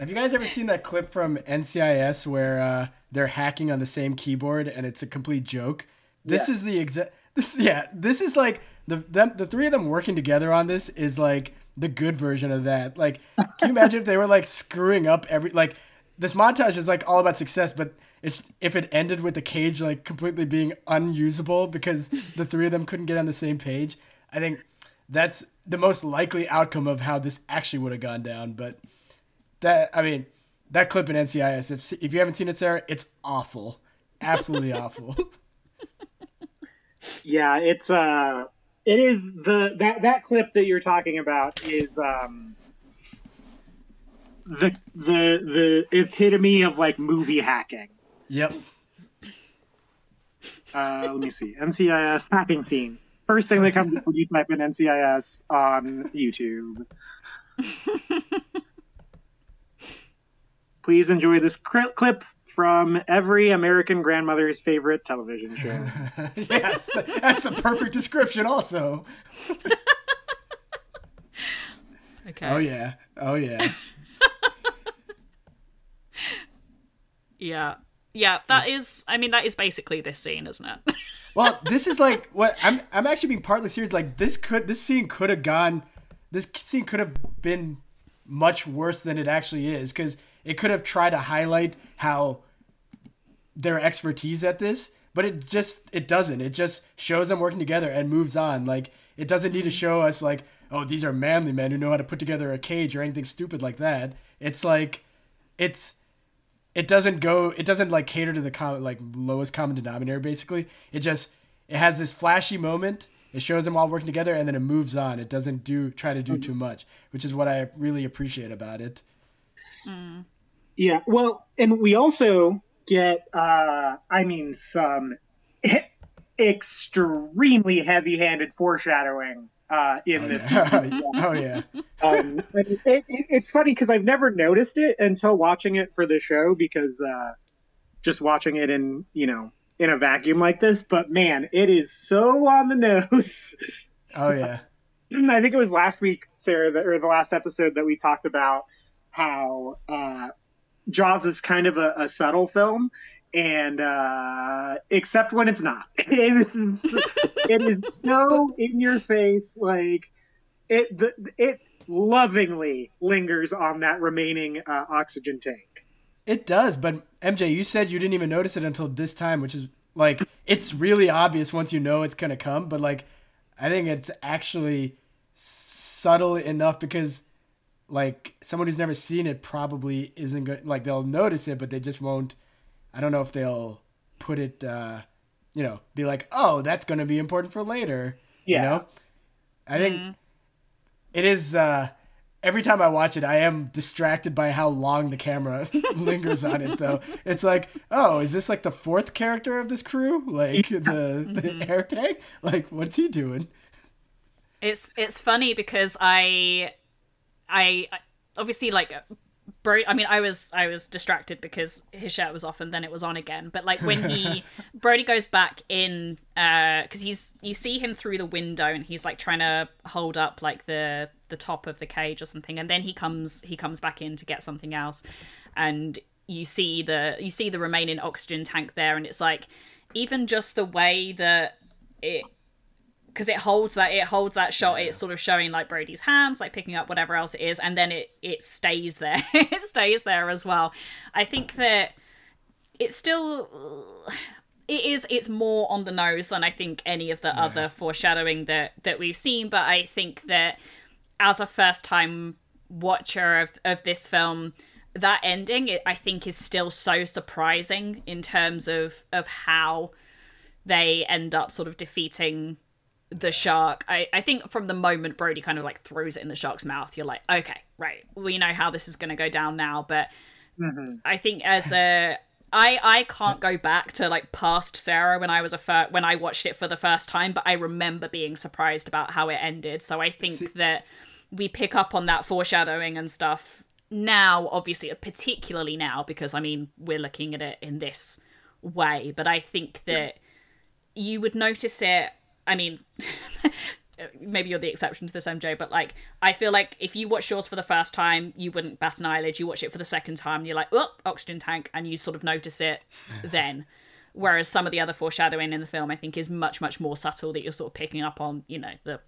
Speaker 6: Have you guys ever seen that clip from NCIS where uh, they're hacking on the same keyboard and it's a complete joke? This is the exact. This yeah. This is like the them the three of them working together on this is like the good version of that. Like, can you imagine if they were like screwing up every like this montage is like all about success, but it's if it ended with the cage like completely being unusable because the three of them couldn't get on the same page. I think that's the most likely outcome of how this actually would have gone down. But that I mean, that clip in NCIS. If if you haven't seen it, Sarah, it's awful, absolutely awful. <laughs>
Speaker 4: Yeah, it's uh it is the that that clip that you're talking about is um the the the epitome of like movie hacking.
Speaker 6: yep.
Speaker 4: Uh let me see. NCIS hacking scene. First thing that comes up when you type in NCIS on YouTube. <laughs> Please enjoy this clip from every American grandmother's favorite television show. <laughs>
Speaker 6: yes, that's the perfect description. Also. <laughs>
Speaker 5: Okay.
Speaker 6: Oh yeah. Oh yeah. <laughs>
Speaker 5: Yeah. Yeah, that is I mean that is basically this scene, isn't it?
Speaker 6: Well, this is like what I'm. I'm actually being partly serious. Like this could. This scene could have gone. This scene could have been much worse than it actually is because it could have tried to highlight how their expertise at this, but it just it doesn't. It just shows them working together and moves on. Like it doesn't need to mm-hmm. show us like, oh, these are manly men who know how to put together a cage or anything stupid like that. It's like, it's it doesn't go it doesn't like cater to the com- like lowest common denominator basically. It just it has this flashy moment. It shows them all working together and then it moves on. It doesn't do try to do mm-hmm. too much which is what i really appreciate about it mm.
Speaker 4: Yeah, well, and we also get, uh, I mean, some extremely heavy-handed foreshadowing uh, in this. movie. <laughs>
Speaker 6: oh yeah
Speaker 4: Um, it, it, it's funny because I've never noticed it until watching it for the show because uh, just watching it in, you know, in a vacuum like this. But man, it is so on the <laughs> nose.
Speaker 6: oh yeah <laughs>
Speaker 4: I think it was last week, Sarah, that, or the last episode that we talked about how uh, Jaws is kind of a, a subtle film, and uh, except when it's not, <laughs> it is, it is so in your face, like it. The, it lovingly lingers on that remaining uh, oxygen tank.
Speaker 6: It does, but MJ, you said you didn't even notice it until this time, which is like it's really obvious once you know it's gonna come. But like, I think it's actually subtle enough because like someone who's never seen it probably isn't good. Like they'll notice it, but they just won't. I don't know if they'll put it. uh You know, be like, oh, that's gonna be important for later.
Speaker 4: Yeah.
Speaker 6: You know, I think it is. uh every time I watch it, I am distracted by how long the camera <laughs> lingers on it. Though it's like, oh, is this like the fourth character of this crew? Like the the air tank? Like what's he doing?
Speaker 5: It's it's funny because I, I I- obviously like Bro. I mean, I was I was distracted because his shirt was off and then it was on again. But like when he <laughs> Brody goes back in, uh because he's you see him through the window and he's like trying to hold up like the the top of the cage or something, and then he comes he comes back in to get something else, and you see the you see the remaining oxygen tank there, and it's like even just the way that it because it holds that it holds that shot it's sort of showing like brody's hands like picking up whatever else it is and then it it stays there <laughs> it stays there as well. I think that it's still it is it's more on the nose than i think any of the other foreshadowing that that we've seen but i think that as a first time watcher of of this film that ending it, i think is still so surprising in terms of of how they end up sort of defeating the shark. I, I think from the moment Brody kind of like throws it in the shark's mouth, you're like, okay, right, we know how this is going to go down now. But mm-hmm. I think as a I I can't go back to like past Sarah when I was a fir- when I watched it for the first time, but I remember being surprised about how it ended. So I think that we pick up on that foreshadowing and stuff now, obviously, particularly now because I mean we're looking at it in this way, but I think that you would notice it. I mean, <laughs> maybe you're the exception to this, MJ, but like, I feel like if you watch yours for the first time, you wouldn't bat an eyelid. You watch it for the second time, and you're like, oh, oxygen tank, and you sort of notice it <laughs> then. Whereas some of the other foreshadowing in the film, I think, is much, much more subtle that you're sort of picking up on, you know, the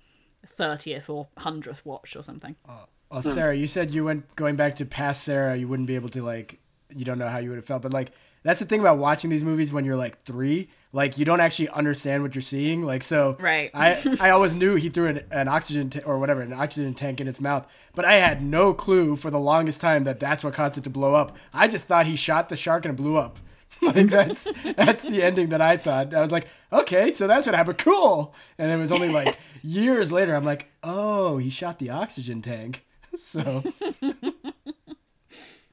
Speaker 5: 30th or 100th watch or something.
Speaker 6: Well, Sarah, you said you went going back to past Sarah, you wouldn't be able to like, you don't know how you would have felt, but like that's the thing about watching these movies when you're like three. Like you don't actually understand what you're seeing. Like so,
Speaker 5: Right.
Speaker 6: I <laughs> I always knew he threw an, an oxygen ta- or whatever an oxygen tank in its mouth, but I had no clue for the longest time that that's what caused it to blow up. I just thought he shot the shark and it blew up. <laughs> like that's <laughs> that's the ending that I thought. I was like, okay, so that's what happened. Cool. And it was only like years later. I'm like, oh, he shot the oxygen tank. So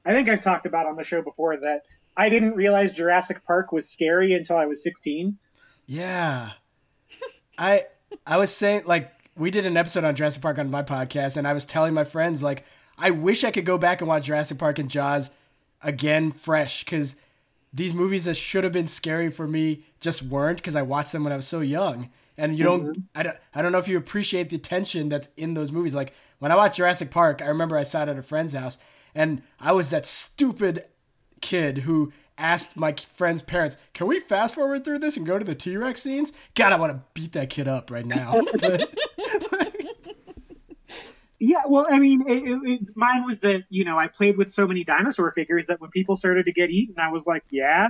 Speaker 4: I think I've talked about on the show before that I didn't realize Jurassic Park was scary until I was 16.
Speaker 6: yeah, I I was saying like we did an episode on Jurassic Park on my podcast, and I was telling my friends like I wish I could go back and watch Jurassic Park and Jaws again fresh because these movies that should have been scary for me just weren't because I watched them when I was so young. And you don't, mm-hmm. I don't, I don't know if you appreciate the tension that's in those movies. Like when I watched Jurassic Park, I remember I sat at a friend's house and I was that stupid kid who asked my friend's parents, "Can we fast forward through this and go to the T Rex scenes?" God, I want to beat that kid up right now. <laughs>
Speaker 4: Yeah, well, I mean, it, it, it, mine was that you know I played with so many dinosaur figures that when people started to get eaten, I was like, yeah,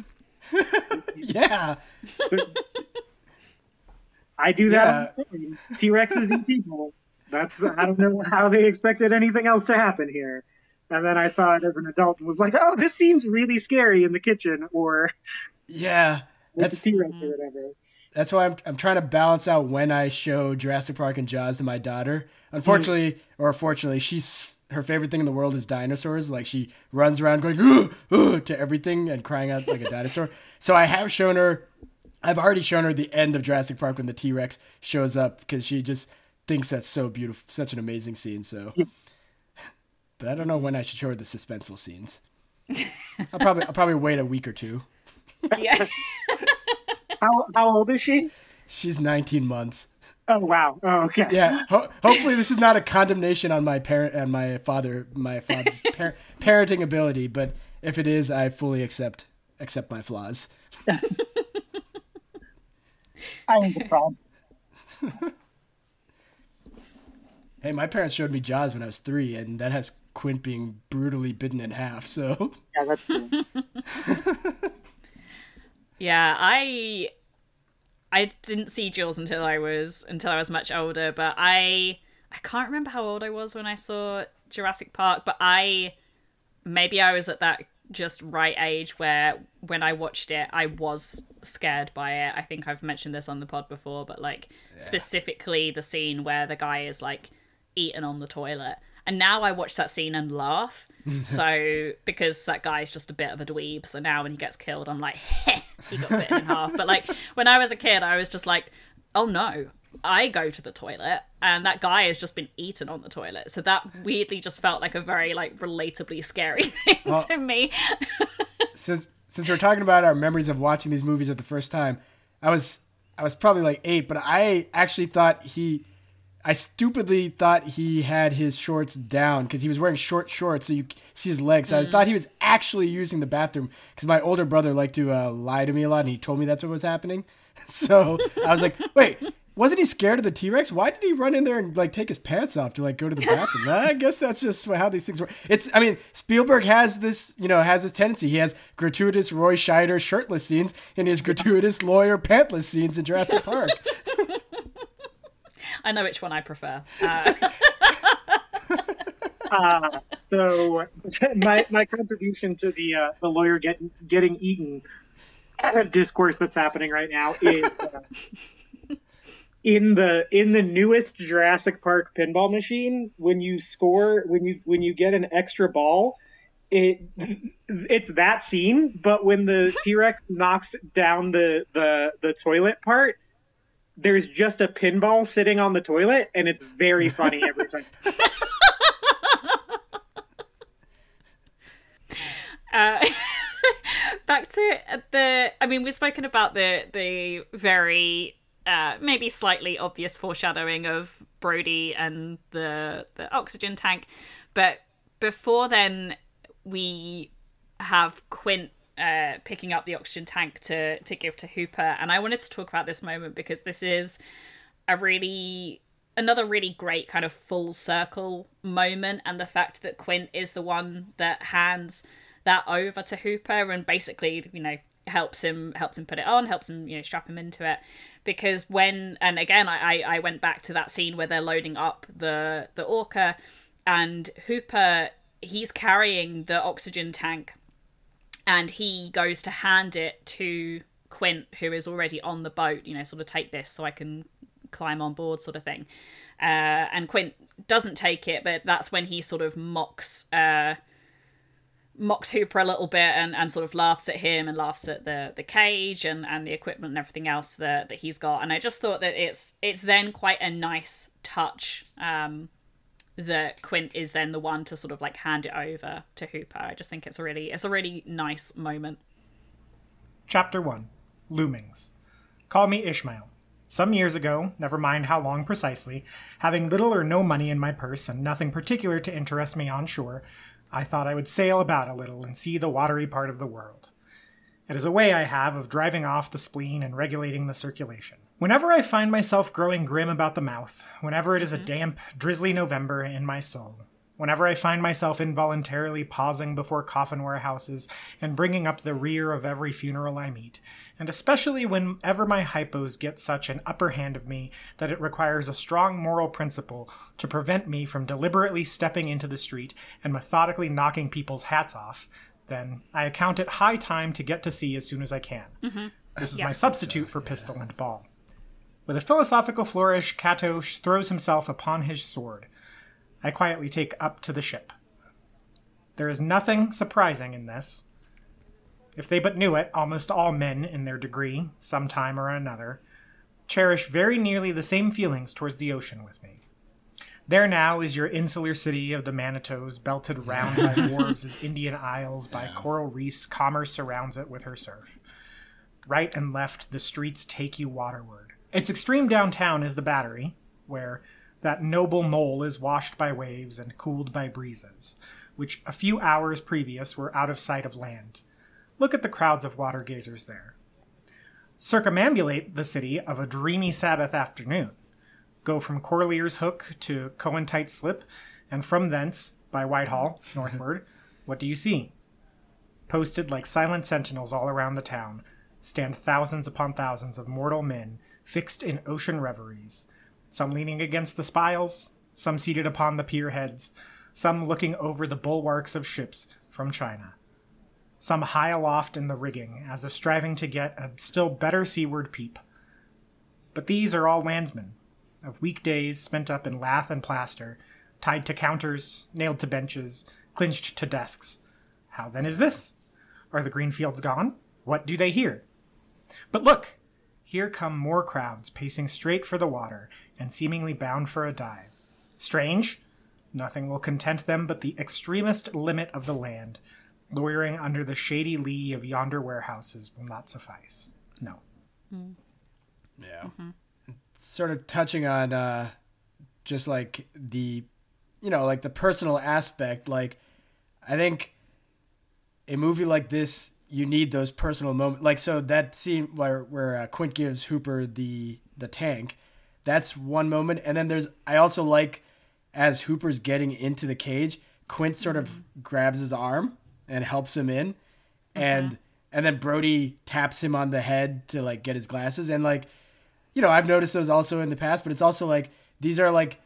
Speaker 4: <laughs>
Speaker 6: yeah,
Speaker 4: I do that. T Rexes eat people. That's I don't know how they expected anything else to happen here. And then I saw it as an adult and was like, oh, this scene's really scary in the kitchen or
Speaker 6: yeah. That's
Speaker 4: the T Rex or mm-hmm. whatever.
Speaker 6: that's why I'm I'm trying to balance out when I show Jurassic Park and Jaws to my daughter. Unfortunately, or fortunately, she's her favorite thing in the world is dinosaurs. Like she runs around going "Ugh, ugh," to everything and crying out like a dinosaur. So I have shown her. I've already shown her the end of Jurassic Park when the T Rex shows up because she just thinks that's so beautiful, such an amazing scene. So, but I don't know when I should show her the suspenseful scenes. I'll probably I'll probably wait a week or two. <laughs>
Speaker 5: Yeah.
Speaker 4: How how old is she?
Speaker 6: She's 19 months.
Speaker 4: Oh wow. Oh okay.
Speaker 6: yeah. Ho- hopefully, this is not a condemnation on my parent and my father, my father par- parenting ability. But if it is, I fully accept accept my flaws. <laughs>
Speaker 4: I ain't the problem. <laughs>
Speaker 6: Hey, my parents showed me Jaws when I was three, and that has Quint being brutally bitten in half. So
Speaker 4: Yeah, that's true. <laughs>
Speaker 5: Yeah, I I didn't see Jaws until I was until I was much older, but I I can't remember how old I was when I saw Jurassic Park, but I maybe I was at that just right age where when I watched it I was scared by it. I think I've mentioned this on the pod before, but like specifically the scene where the guy is like eaten on the toilet. And now I watch that scene and laugh. <laughs> so because that guy's just a bit of a dweeb, so now when he gets killed, I'm like, <laughs> he got bitten in half. But like when I was a kid, I was just like, oh no, I go to the toilet and that guy has just been eaten on the toilet. So that weirdly just felt like a very like relatably scary <laughs> thing
Speaker 6: Well-
Speaker 5: to me.
Speaker 6: since since we're talking about our memories of watching these movies at the first time, I was I was probably like eight, but I actually thought he, I stupidly thought he had his shorts down because he was wearing short shorts, so you see his legs. So I thought he was actually using the bathroom because my older brother liked to uh, lie to me a lot, and he told me that's what was happening. <laughs> So I was like, wait. Wasn't he scared of the T Rex? Why did he run in there and like take his pants off to like go to the bathroom? I <laughs> guess that's just how these things work. It's, I mean, Spielberg has this, you know, has this tendency. He has gratuitous Roy Scheider shirtless scenes and his gratuitous lawyer pantless scenes in Jurassic Park. <laughs>
Speaker 5: I know which one I prefer. Uh,
Speaker 4: Uh, <laughs> so <laughs> my my contribution to the uh, the lawyer getting getting eaten discourse that's happening right now is uh, <laughs> in the in the newest Jurassic Park pinball machine. When you score, when you when you get an extra ball, it it's that scene. But when the T Rex knocks down the the the toilet part. There's just a pinball sitting on the toilet, and it's very funny every time. <laughs>
Speaker 5: uh, <laughs> back to the i mean we've spoken about the the very uh maybe slightly obvious foreshadowing of brody and the the oxygen tank but before then we have quint uh picking up the oxygen tank to to give to hooper and i wanted to talk about this moment because this is a really another really great kind of full circle moment and the fact that Quint is the one that hands that over to Hooper and basically, you know, helps him helps him put it on, helps him, you know, strap him into it. Because when and again I, I went back to that scene where they're loading up the the orca and Hooper he's carrying the oxygen tank and he goes to hand it to Quint, who is already on the boat, you know, sort of take this so I can climb on board, sort of thing. Uh, and Quint doesn't take it, but that's when he sort of mocks uh, mocks Hooper a little bit and, and sort of laughs at him and laughs at the the cage and, and the equipment and everything else that, that he's got. And I just thought that it's it's then quite a nice touch um, that Quint is then the one to sort of like hand it over to Hooper. I just think it's a really it's a really nice moment.
Speaker 1: Chapter 1 Loomings. Call me Ishmael. Some years ago, never mind how long precisely, having little or no money in my purse and nothing particular to interest me on shore, I thought I would sail about a little and see the watery part of the world. It is a way I have of driving off the spleen and regulating the circulation. Whenever I find myself growing grim about the mouth, whenever it is a mm-hmm. damp, drizzly November in my soul, whenever I find myself involuntarily pausing before coffin warehouses and bringing up the rear of every funeral I meet, and especially whenever my hypos get such an upper hand of me that it requires a strong moral principle to prevent me from deliberately stepping into the street and methodically knocking people's hats off, then I account it high time to get to sea as soon as I can. Mm-hmm. This is my substitute for pistol and ball. With a philosophical flourish, Cato throws himself upon his sword. I quietly take up to the ship. There is nothing surprising in this. If they but knew it, almost all men, in their degree, some time or another, cherish very nearly the same feelings towards the ocean with me. There now is your insular city of the Manhattoes, belted round by <laughs> wharves as Indian isles, by coral reefs, commerce surrounds it with her surf. Right and left, the streets take you waterward. Its extreme downtown is the Battery, where that noble mole is washed by waves and cooled by breezes, which a few hours previous were out of sight of land. Look at the crowds of water gazers there. Circumambulate the city of a dreamy Sabbath afternoon. Go from Corlear's Hook to Coenties Slip, and from thence, by Whitehall, <laughs> northward, what do you see? Posted like silent sentinels all around the town, stand thousands upon thousands of mortal men fixed in ocean reveries, some leaning against the spiles, some seated upon the pier heads, some looking over the bulwarks of ships from China, some high aloft in the rigging as if striving to get a still better seaward peep. But these are all landsmen, of weekdays spent up in lath and plaster, tied to counters, nailed to benches, clinched to desks. How then is this? Are the green fields gone? What do they hear? But look! Here come more crowds pacing straight for the water and seemingly bound for a dive. Strange? Nothing will content them but the extremest limit of the land. Loitering under the shady lee of yonder warehouses will not suffice. No. Mm.
Speaker 6: Yeah. Sort of touching on uh just like the you know, like the personal aspect, like I think a movie like this you need those personal moments. Like so that scene where where uh, Quint gives Hooper the the tank, that's one moment. And then there's I also like as Hooper's getting into the cage, Quint sort of grabs his arm and helps him in. And and then Brody taps him on the head to like get his glasses. And like you know, I've noticed those also in the past, but it's also like these are like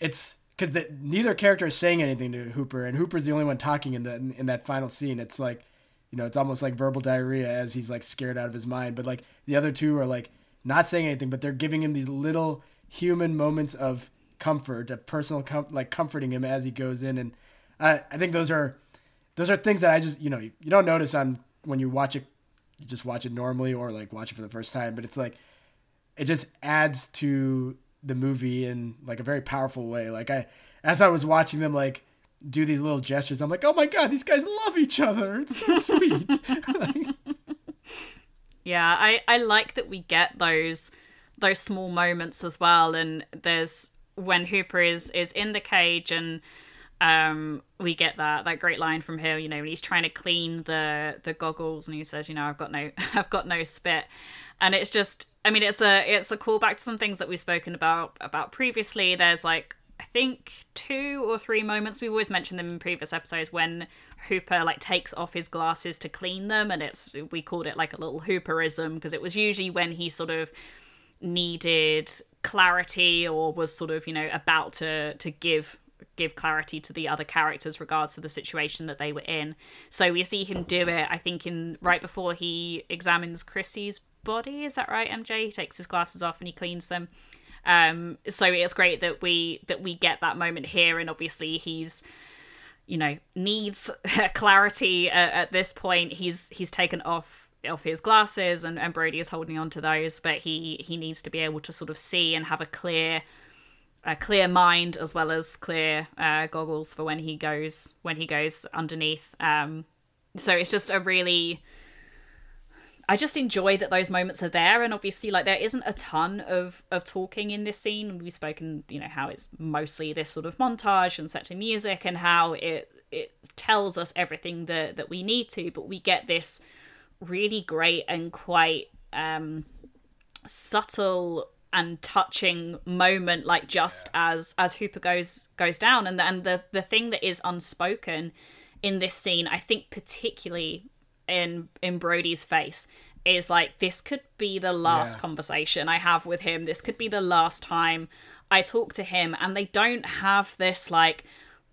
Speaker 6: it's because neither character is saying anything to Hooper, and Hooper's the only one talking in the in that final scene. It's like, you know, it's almost like verbal diarrhea as he's like scared out of his mind. But like the other two are like not saying anything, but they're giving him these little human moments of comfort, of personal com- like comforting him as he goes in. And I I think those are those are things that I just you know you, you don't notice on when you watch it, you just watch it normally or like watch it for the first time. But it's like it just adds to the movie in like a very powerful way. Like I, as I was watching them like do these little gestures, I'm like, oh my god, these guys love each other. It's so <laughs> sweet. Like,
Speaker 5: Yeah, I I like that we get those those small moments as well. And there's when Hooper is is in the cage and um we get that that great line from him you know when he's trying to clean the the goggles and he says you know i've got no <laughs> i've got no spit and it's just i mean it's a it's a callback to some things that we've spoken about about previously there's like I think two or three moments. We've always mentioned them in previous episodes when Hooper like takes off his glasses to clean them, and it's we called it like a little Hooperism because it was usually when he sort of needed clarity or was sort of you know about to to give give clarity to the other characters regards to the situation that they were in. So we see him do it i think in right before he examines chrissie's body. Is that right mj he takes his glasses off and he cleans them um so it's great that we that we get that moment here and obviously he's you know needs <laughs> clarity at, at this point he's he's taken off off his glasses and, and Brody is holding on to those, but he he needs to be able to sort of see and have a clear a clear mind as well as clear uh, goggles for when he goes when he goes underneath. Um, so it's just a really I just enjoy that those moments are there, and obviously, like there isn't a ton of of talking in this scene. We've spoken, you know, how it's mostly this sort of montage and set to music, and how it it tells us everything that that we need to, but we get this really great and quite um subtle and touching moment like just as as hooper goes goes down and and the the thing that is unspoken in this scene i think particularly in in brody's face is like this could be the last
Speaker 6: Yeah.
Speaker 5: conversation i have with him this could be the last time i talk to him and they don't have this like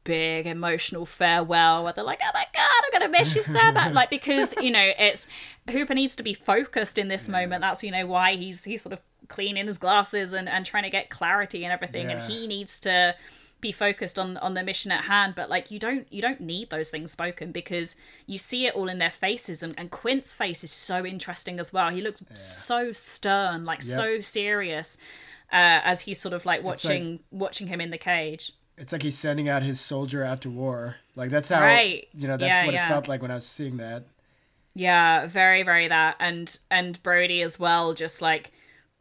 Speaker 5: big emotional farewell where they're like, "Oh my god, I'm gonna miss you so <laughs> much." like because you know it's Hooper needs to be focused in this moment. That's you know why he's he's sort of cleaning his glasses and and trying to get clarity and everything,
Speaker 6: Yeah.
Speaker 5: and he needs to be focused on on the mission at hand but like you don't you don't need those things spoken because you see it all in their faces and, and quint's face is so interesting as well he looks so stern like
Speaker 6: Yep.
Speaker 5: so serious uh, as he's sort of like
Speaker 6: like-
Speaker 5: watching watching him in the cage
Speaker 6: It's like he's sending out his soldier out to war. Like that's how
Speaker 5: Right.
Speaker 6: you know that's
Speaker 5: Yeah,
Speaker 6: what
Speaker 5: yeah.
Speaker 6: it felt like when I was seeing that.
Speaker 5: Yeah, very, very that, and and Brody as well. Just like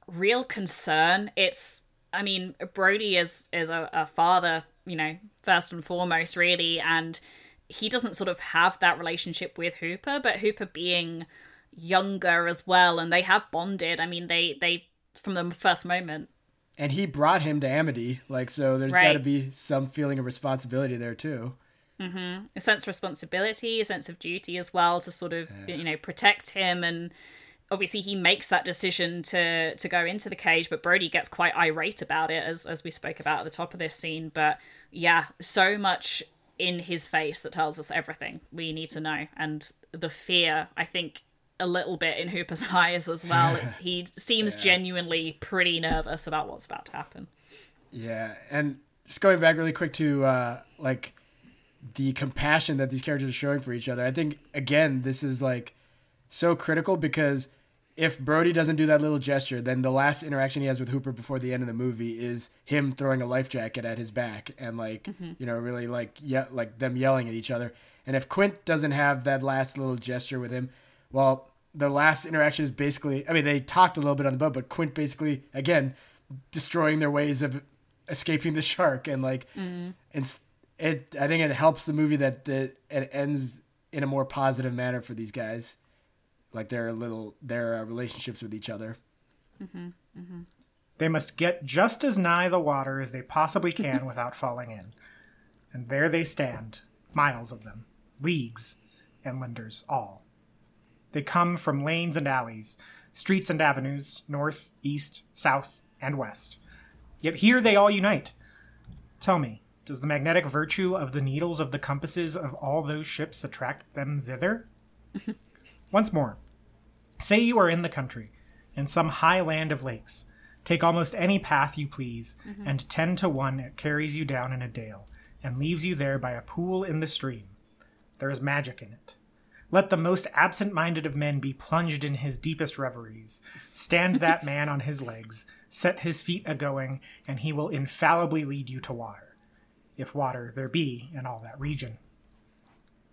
Speaker 5: real concern. It's, I mean, Brody is is a, a father, you know, first and foremost, really, and he doesn't sort of have that relationship with Hooper, but Hooper being younger as well, and they have bonded. I mean, they they from the first moment.
Speaker 6: And he brought him to Amity, like so. There's got to be some feeling of responsibility there too. Mm-hmm.
Speaker 5: a sense of responsibility, a sense of duty as well to sort of you know protect him and obviously he makes that decision to to go into the cage but Brody gets quite irate about it as as we spoke about at the top of this scene. But yeah so much in his face that tells us everything we need to know. And the fear I think a little bit in Hooper's <laughs> eyes as well. It's he seems genuinely pretty nervous about what's about to happen.
Speaker 6: Yeah, and just going back really quick to uh, like the compassion that these characters are showing for each other. I think again this is like so critical because if Brody doesn't do that little gesture, then the last interaction he has with Hooper before the end of the movie is him throwing a life jacket at his back and like mm-hmm. you know really like yeah like them yelling at each other. And if Quint doesn't have that last little gesture with him, well, the last interaction is basically I mean they talked a little bit on the boat, but Quint basically again destroying their ways of escaping the shark and like mm-hmm. and it I think it helps the movie that the it ends in a more positive manner for these guys like their little their uh, relationships with each other Mm-hmm, mm-hmm.
Speaker 1: They must get just as nigh the water as they possibly can <laughs> without falling in. And there they stand, miles of them, leagues, inlanders all. They come from lanes and alleys, streets and avenues, north, east, south, and west. Yet here they all unite. Tell me, does the magnetic virtue of the needles of the compasses of all those ships attract them thither? <laughs> Once more, Say you are in the country, in some high land of lakes. Take almost any path you please, mm-hmm. and ten to one it carries you down in a dale, and leaves you there by a pool in the stream. There is magic in it. Let the most absent minded of men be plunged in his deepest reveries. Stand <laughs> that man on his legs, set his feet a going, and he will infallibly lead you to water, if water there be in all that region.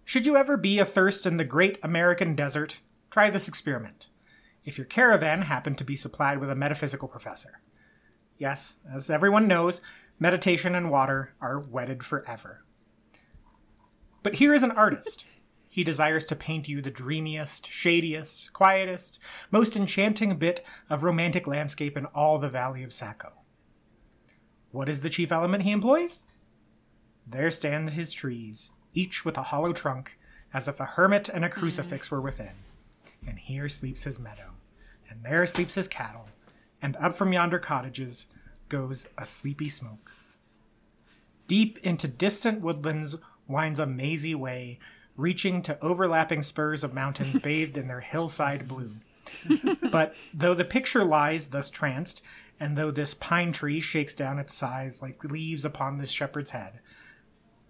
Speaker 1: Should you ever be athirst in the great American desert, try this experiment. If your caravan happened to be supplied with a metaphysical professor. Yes, as everyone knows, meditation and water are wedded forever. But here is an artist. He desires to paint you the dreamiest, shadiest, quietest, most enchanting bit of romantic landscape in all the valley of Saco. What is the chief element he employs? There stand his trees, each with a hollow trunk, as if a hermit and a hmm. crucifix were within. And here sleeps his meadow, and there sleeps his cattle, and up from yonder cottages goes a sleepy smoke. Deep into distant woodlands winds a mazy way, reaching to overlapping spurs of mountains <laughs> bathed in their hillside blue. but though the picture lies thus tranced, and though this pine tree shakes down its sighs like leaves upon this shepherd's head,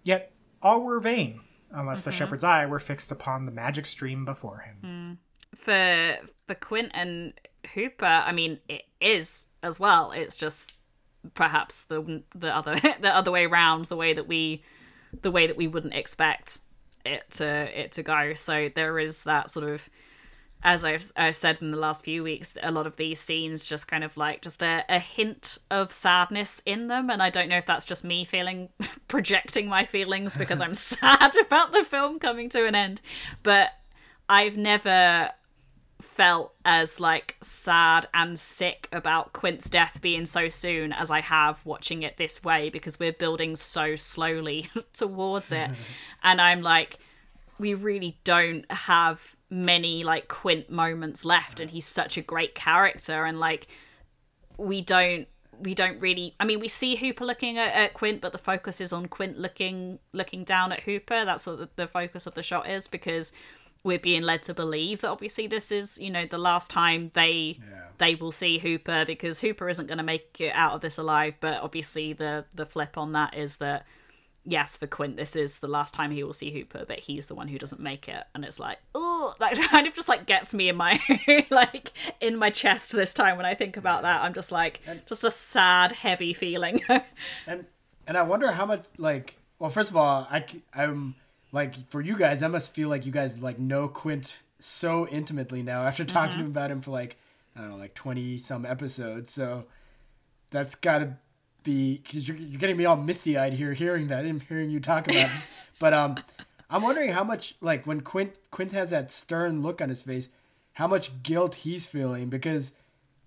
Speaker 1: yet all were vain, unless the mm-hmm. shepherd's eye were fixed upon the magic stream before him. Mm.
Speaker 5: for for Quint and Hooper, I mean, it is as well. It's just perhaps the the other <laughs> the other way around, the way that we the way that we wouldn't expect it to it to go. So there is that sort of as I've, I've said in the last few weeks, a lot of these scenes just kind of like just a, a hint of sadness in them. And I don't know if that's just me feeling, <laughs> projecting my feelings because I'm <laughs> sad about the film coming to an end. But I've never felt as like sad and sick about Quint's death being so soon as I have watching it this way because we're building so slowly <laughs> towards it. and I'm like, we really don't have many like Quint moments left and he's such a great character and like we don't we don't really I mean we see Hooper looking at, at Quint but the focus is on Quint looking looking down at Hooper. That's what the, the focus of the shot is because we're being led to believe that obviously this is you know the last time they they will see Hooper because Hooper isn't going to make it out of this alive but obviously the the flip on that is that yes, for Quint, this is the last time he will see Hooper, but he's the one who doesn't make it, and it's like, oh, that <laughs> kind of just like gets me in my <laughs> like in my chest this time when I think about that. I'm just like, just a sad, heavy feeling. <laughs>
Speaker 6: And and I wonder how much like well first of all I I'm like for you guys I must feel like you guys like know Quint so intimately now after talking mm-hmm. about him for like I don't know like 20 some episodes so that's got to be because you're, you're getting me all misty eyed here hearing that and hearing you talk about it <laughs> but um I'm wondering how much like when Quint Quint has that stern look on his face how much guilt he's feeling because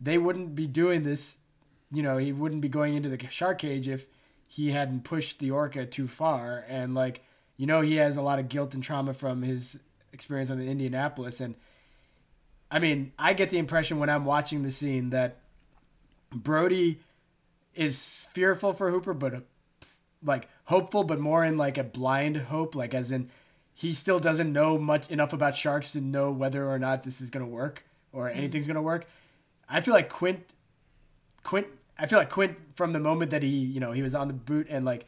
Speaker 6: they wouldn't be doing this you know, he wouldn't be going into the shark cage if he hadn't pushed the orca too far. And like, you know, he has a lot of guilt and trauma from his experience on the Indianapolis. And I mean, I get the impression when I'm watching the scene that Brody is fearful for Hooper, but uh, like hopeful, but more in like a blind hope, like as in he still doesn't know much enough about sharks to know whether or not this is gonna work or anything's gonna work. I feel like Quint Quint I feel like Quint from the moment that he, you know, he was on the boot and like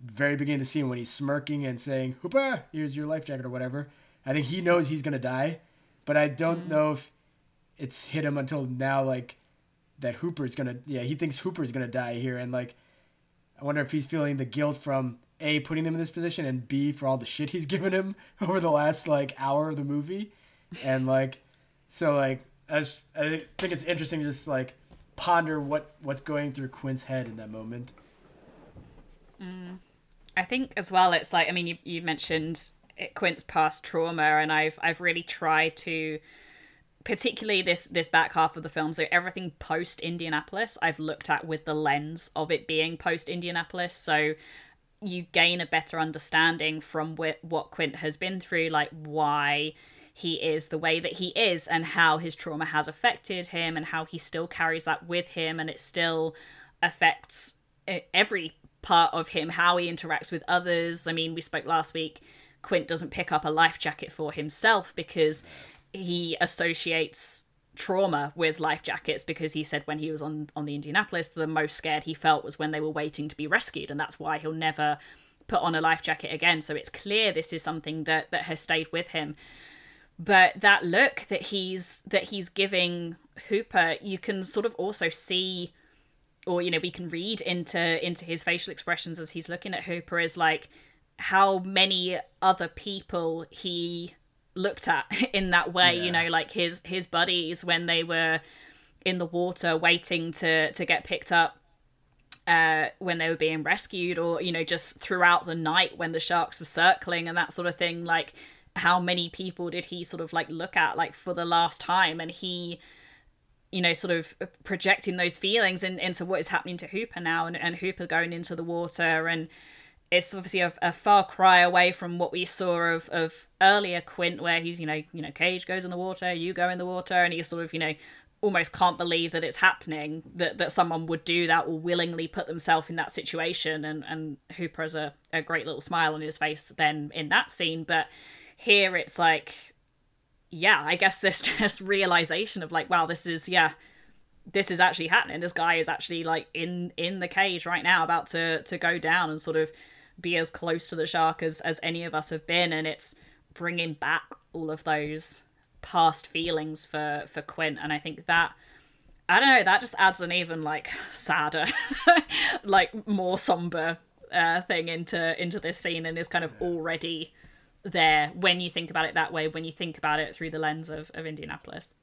Speaker 6: very beginning of the scene when he's smirking and saying, Hooper, here's your life jacket or whatever. I think he knows he's gonna die. But I don't know if it's hit him until now like that Hooper's gonna yeah, he thinks Hooper's gonna die here and like I wonder if he's feeling the guilt from A putting him in this position and B for all the shit he's <laughs> given him <laughs> over the last like hour of the movie. And like so like I, I think it's interesting to just like ponder what what's going through Quint's head in that moment. Mm.
Speaker 5: I think as well, it's like I mean, you you mentioned it- Quint's past trauma, and I've I've really tried to, particularly this this back half of the film. So everything post Indianapolis, I've looked at with the lens of it being post Indianapolis. So you gain a better understanding from wh- what Quint has been through, like why he is the way that he is, and how his trauma has affected him, and how he still carries that with him, and it still affects every part of him, how he interacts with others. I mean, we spoke last week. Quint doesn't pick up a life jacket for himself because he associates trauma with life jackets because he said when he was on on the Indianapolis the most scared he felt was when they were waiting to be rescued and that's why he'll never put on a life jacket again. So it's clear this is something that that has stayed with him. But that look that he's that he's giving Hooper you can sort of also see or you know we can read into into his facial expressions as he's looking at Hooper is like how many other people he looked at <laughs> in that way you know like his his buddies when they were in the water waiting to to get picked up uh when they were being rescued or you know just throughout the night when the sharks were circling and that sort of thing like how many people did he sort of like look at like for the last time? And he you know, sort of projecting those feelings in, into what is happening to Hooper now, and, and Hooper going into the water, and it's obviously a, a far cry away from what we saw of, of earlier Quint, where he's you know you know Cage goes in the water, you go in the water, and he's sort of you know almost can't believe that it's happening that that someone would do that or willingly put themselves in that situation, and and Hooper has a, a great little smile on his face then in that scene, but here it's like yeah, I guess this <laughs> just realization of like, wow, this is yeah, this is actually happening. This guy is actually like in in the cage right now, about to to go down and sort of be as close to the shark as as any of us have been, and it's bringing back all of those past feelings for for Quint, and I think that. I don't know. That just adds an even like sadder, <laughs> like more somber uh, thing into into this scene, and is kind of already there when you think about it that way. When you think about it through the lens of of Indianapolis.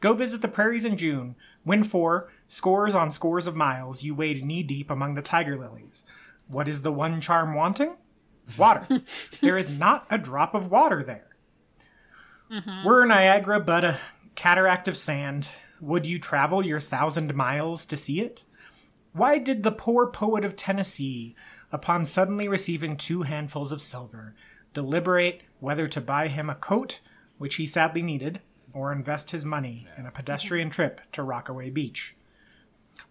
Speaker 1: Go visit the prairies in June. Win four, scores on scores of miles. You wade knee deep among the tiger lilies. What is the one charm wanting? Water. <laughs> there is not a drop of water there. Mm-hmm. We're Niagara, but a cataract of sand. Would you travel your thousand miles to see it? Why did the poor poet of Tennessee, upon suddenly receiving two handfuls of silver, deliberate whether to buy him a coat, which he sadly needed, or invest his money in a pedestrian trip to Rockaway Beach?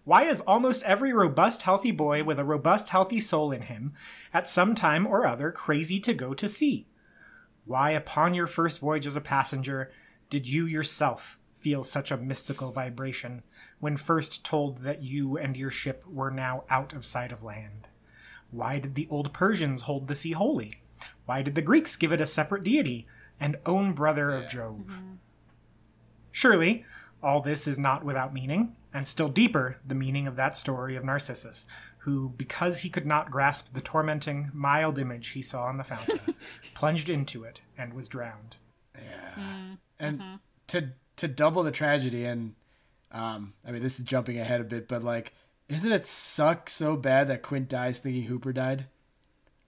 Speaker 1: Why is almost every robust, healthy boy with a robust, healthy soul in him, at some time or other, crazy to go to sea? Why, upon your first voyage as a passenger, did you yourself feel such a mystical vibration when first told that you and your ship were now out of sight of land? Why did the old Persians hold the sea holy? Why did the Greeks give it a separate deity and own brother of Jove? Mm-hmm. Surely, all this is not without meaning, and still deeper, the meaning of that story of Narcissus, who, because he could not grasp the tormenting, mild image he saw on the fountain, <laughs> plunged into it and was drowned. Yeah.
Speaker 6: Mm, and mm-hmm. to to double the tragedy and um i mean this is jumping ahead a bit but like isn't it suck so bad that quint dies thinking hooper died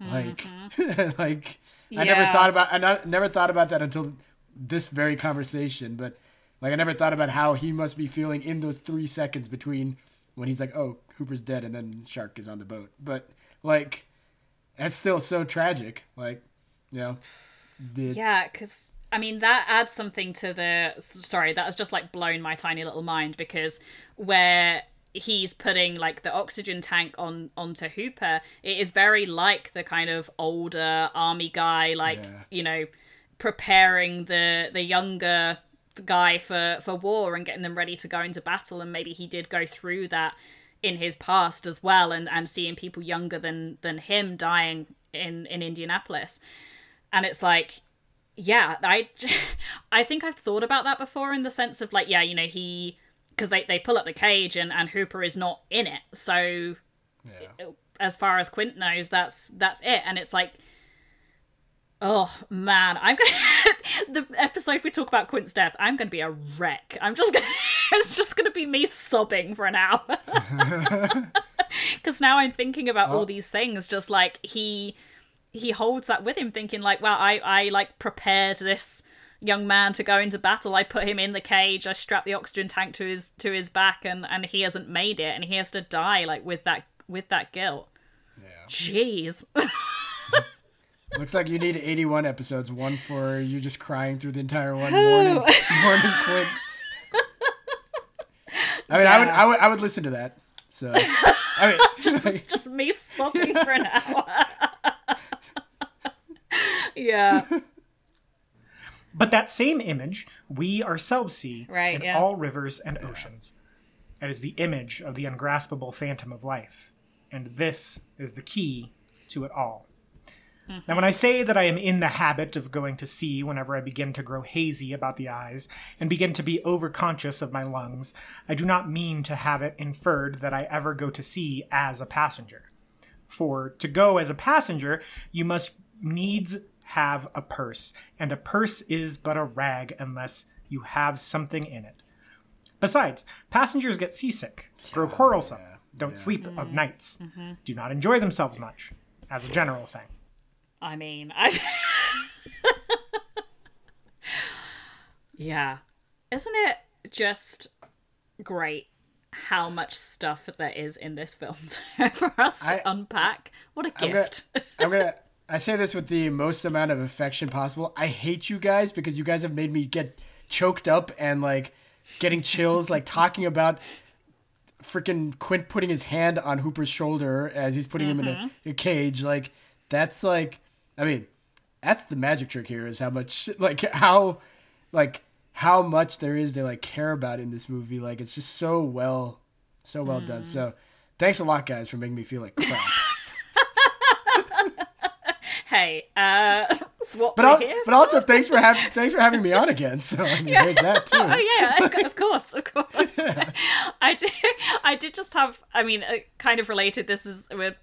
Speaker 6: like mm-hmm. <laughs> like i never thought about i not, never thought about that until this very conversation but like i never thought about how he must be feeling in those three seconds between when he's like oh hooper's dead and then shark is on the boat but like that's still so tragic like you know the,
Speaker 5: Yeah, because I mean that adds something to the. Sorry, that has just like blown my tiny little mind because where he's putting like the oxygen tank on onto Hooper, it is very like the kind of older army guy, like
Speaker 6: Yeah.
Speaker 5: you know, preparing the the younger guy for for war and getting them ready to go into battle, and maybe he did go through that in his past as well, and and seeing people younger than than him dying in in Indianapolis. And it's like yeah i <laughs> i think i've thought about that before in the sense of like yeah you know he because they, they pull up the cage and and hooper is not in it. So
Speaker 6: yeah.
Speaker 5: as far as quint knows that's that's it. And it's like oh man i'm gonna <laughs> the episode we talk about quint's death i'm gonna be a wreck. I'm just gonna <laughs> it's just gonna be me sobbing for an hour. <laughs> Because now i'm thinking about all
Speaker 6: Oh.
Speaker 5: these things just like he he holds that with him thinking like well i i like prepared this young man to go into battle. I put him in the cage. I strapped the oxygen tank to his to his back and and he hasn't made it and he has to die like with that with that guilt. Yeah. jeez
Speaker 6: Looks like you need 81 episodes. One for you just crying through the entire one morning, morning Quint. I mean, I would, I would, I would listen to that. So, I mean, <laughs>
Speaker 5: just just me sobbing for an hour yeah <laughs>
Speaker 1: But that same image we ourselves see
Speaker 5: Right,
Speaker 1: in
Speaker 5: yeah.
Speaker 1: all rivers and oceans. It is the image of the ungraspable phantom of life. And this is the key to it all. Now, when I say that I am in the habit of going to sea whenever I begin to grow hazy about the eyes and begin to be overconscious of my lungs, I do not mean to have it inferred that I ever go to sea as a passenger. For to go as a passenger, you must needs have a purse, and a purse is but a rag unless you have something in it. Besides, passengers get seasick, grow quarrelsome, don't sleep of mm-hmm. nights, mm-hmm. do not enjoy themselves much, as a general saying.
Speaker 5: I mean, I. <laughs> yeah. Isn't it just great how much stuff there is in this film <laughs> for us to
Speaker 6: I-
Speaker 5: unpack. What a
Speaker 6: I'm gonna-
Speaker 5: gift. <laughs>
Speaker 6: I'm gonna. I say this with the most amount of affection possible. I hate you guys because you guys have made me get choked up and like getting chills, like talking about freaking Quint putting his hand on Hooper's shoulder as he's putting him in a, mm-hmm. a cage. Like that's like, I mean, that's the magic trick here is how much <laughs> like how like how much there is to like care about in this movie. Like it's just so well, so well done. So thanks a lot, guys, for making me feel like crap. <laughs>
Speaker 5: hey, uh, what
Speaker 6: But also,
Speaker 5: here
Speaker 6: but also thanks for having thanks for having me on <laughs> again. So I mean, there's that too.
Speaker 5: Oh yeah, of course, of course. I did. I did just have. I mean, uh, kind of related. This is we're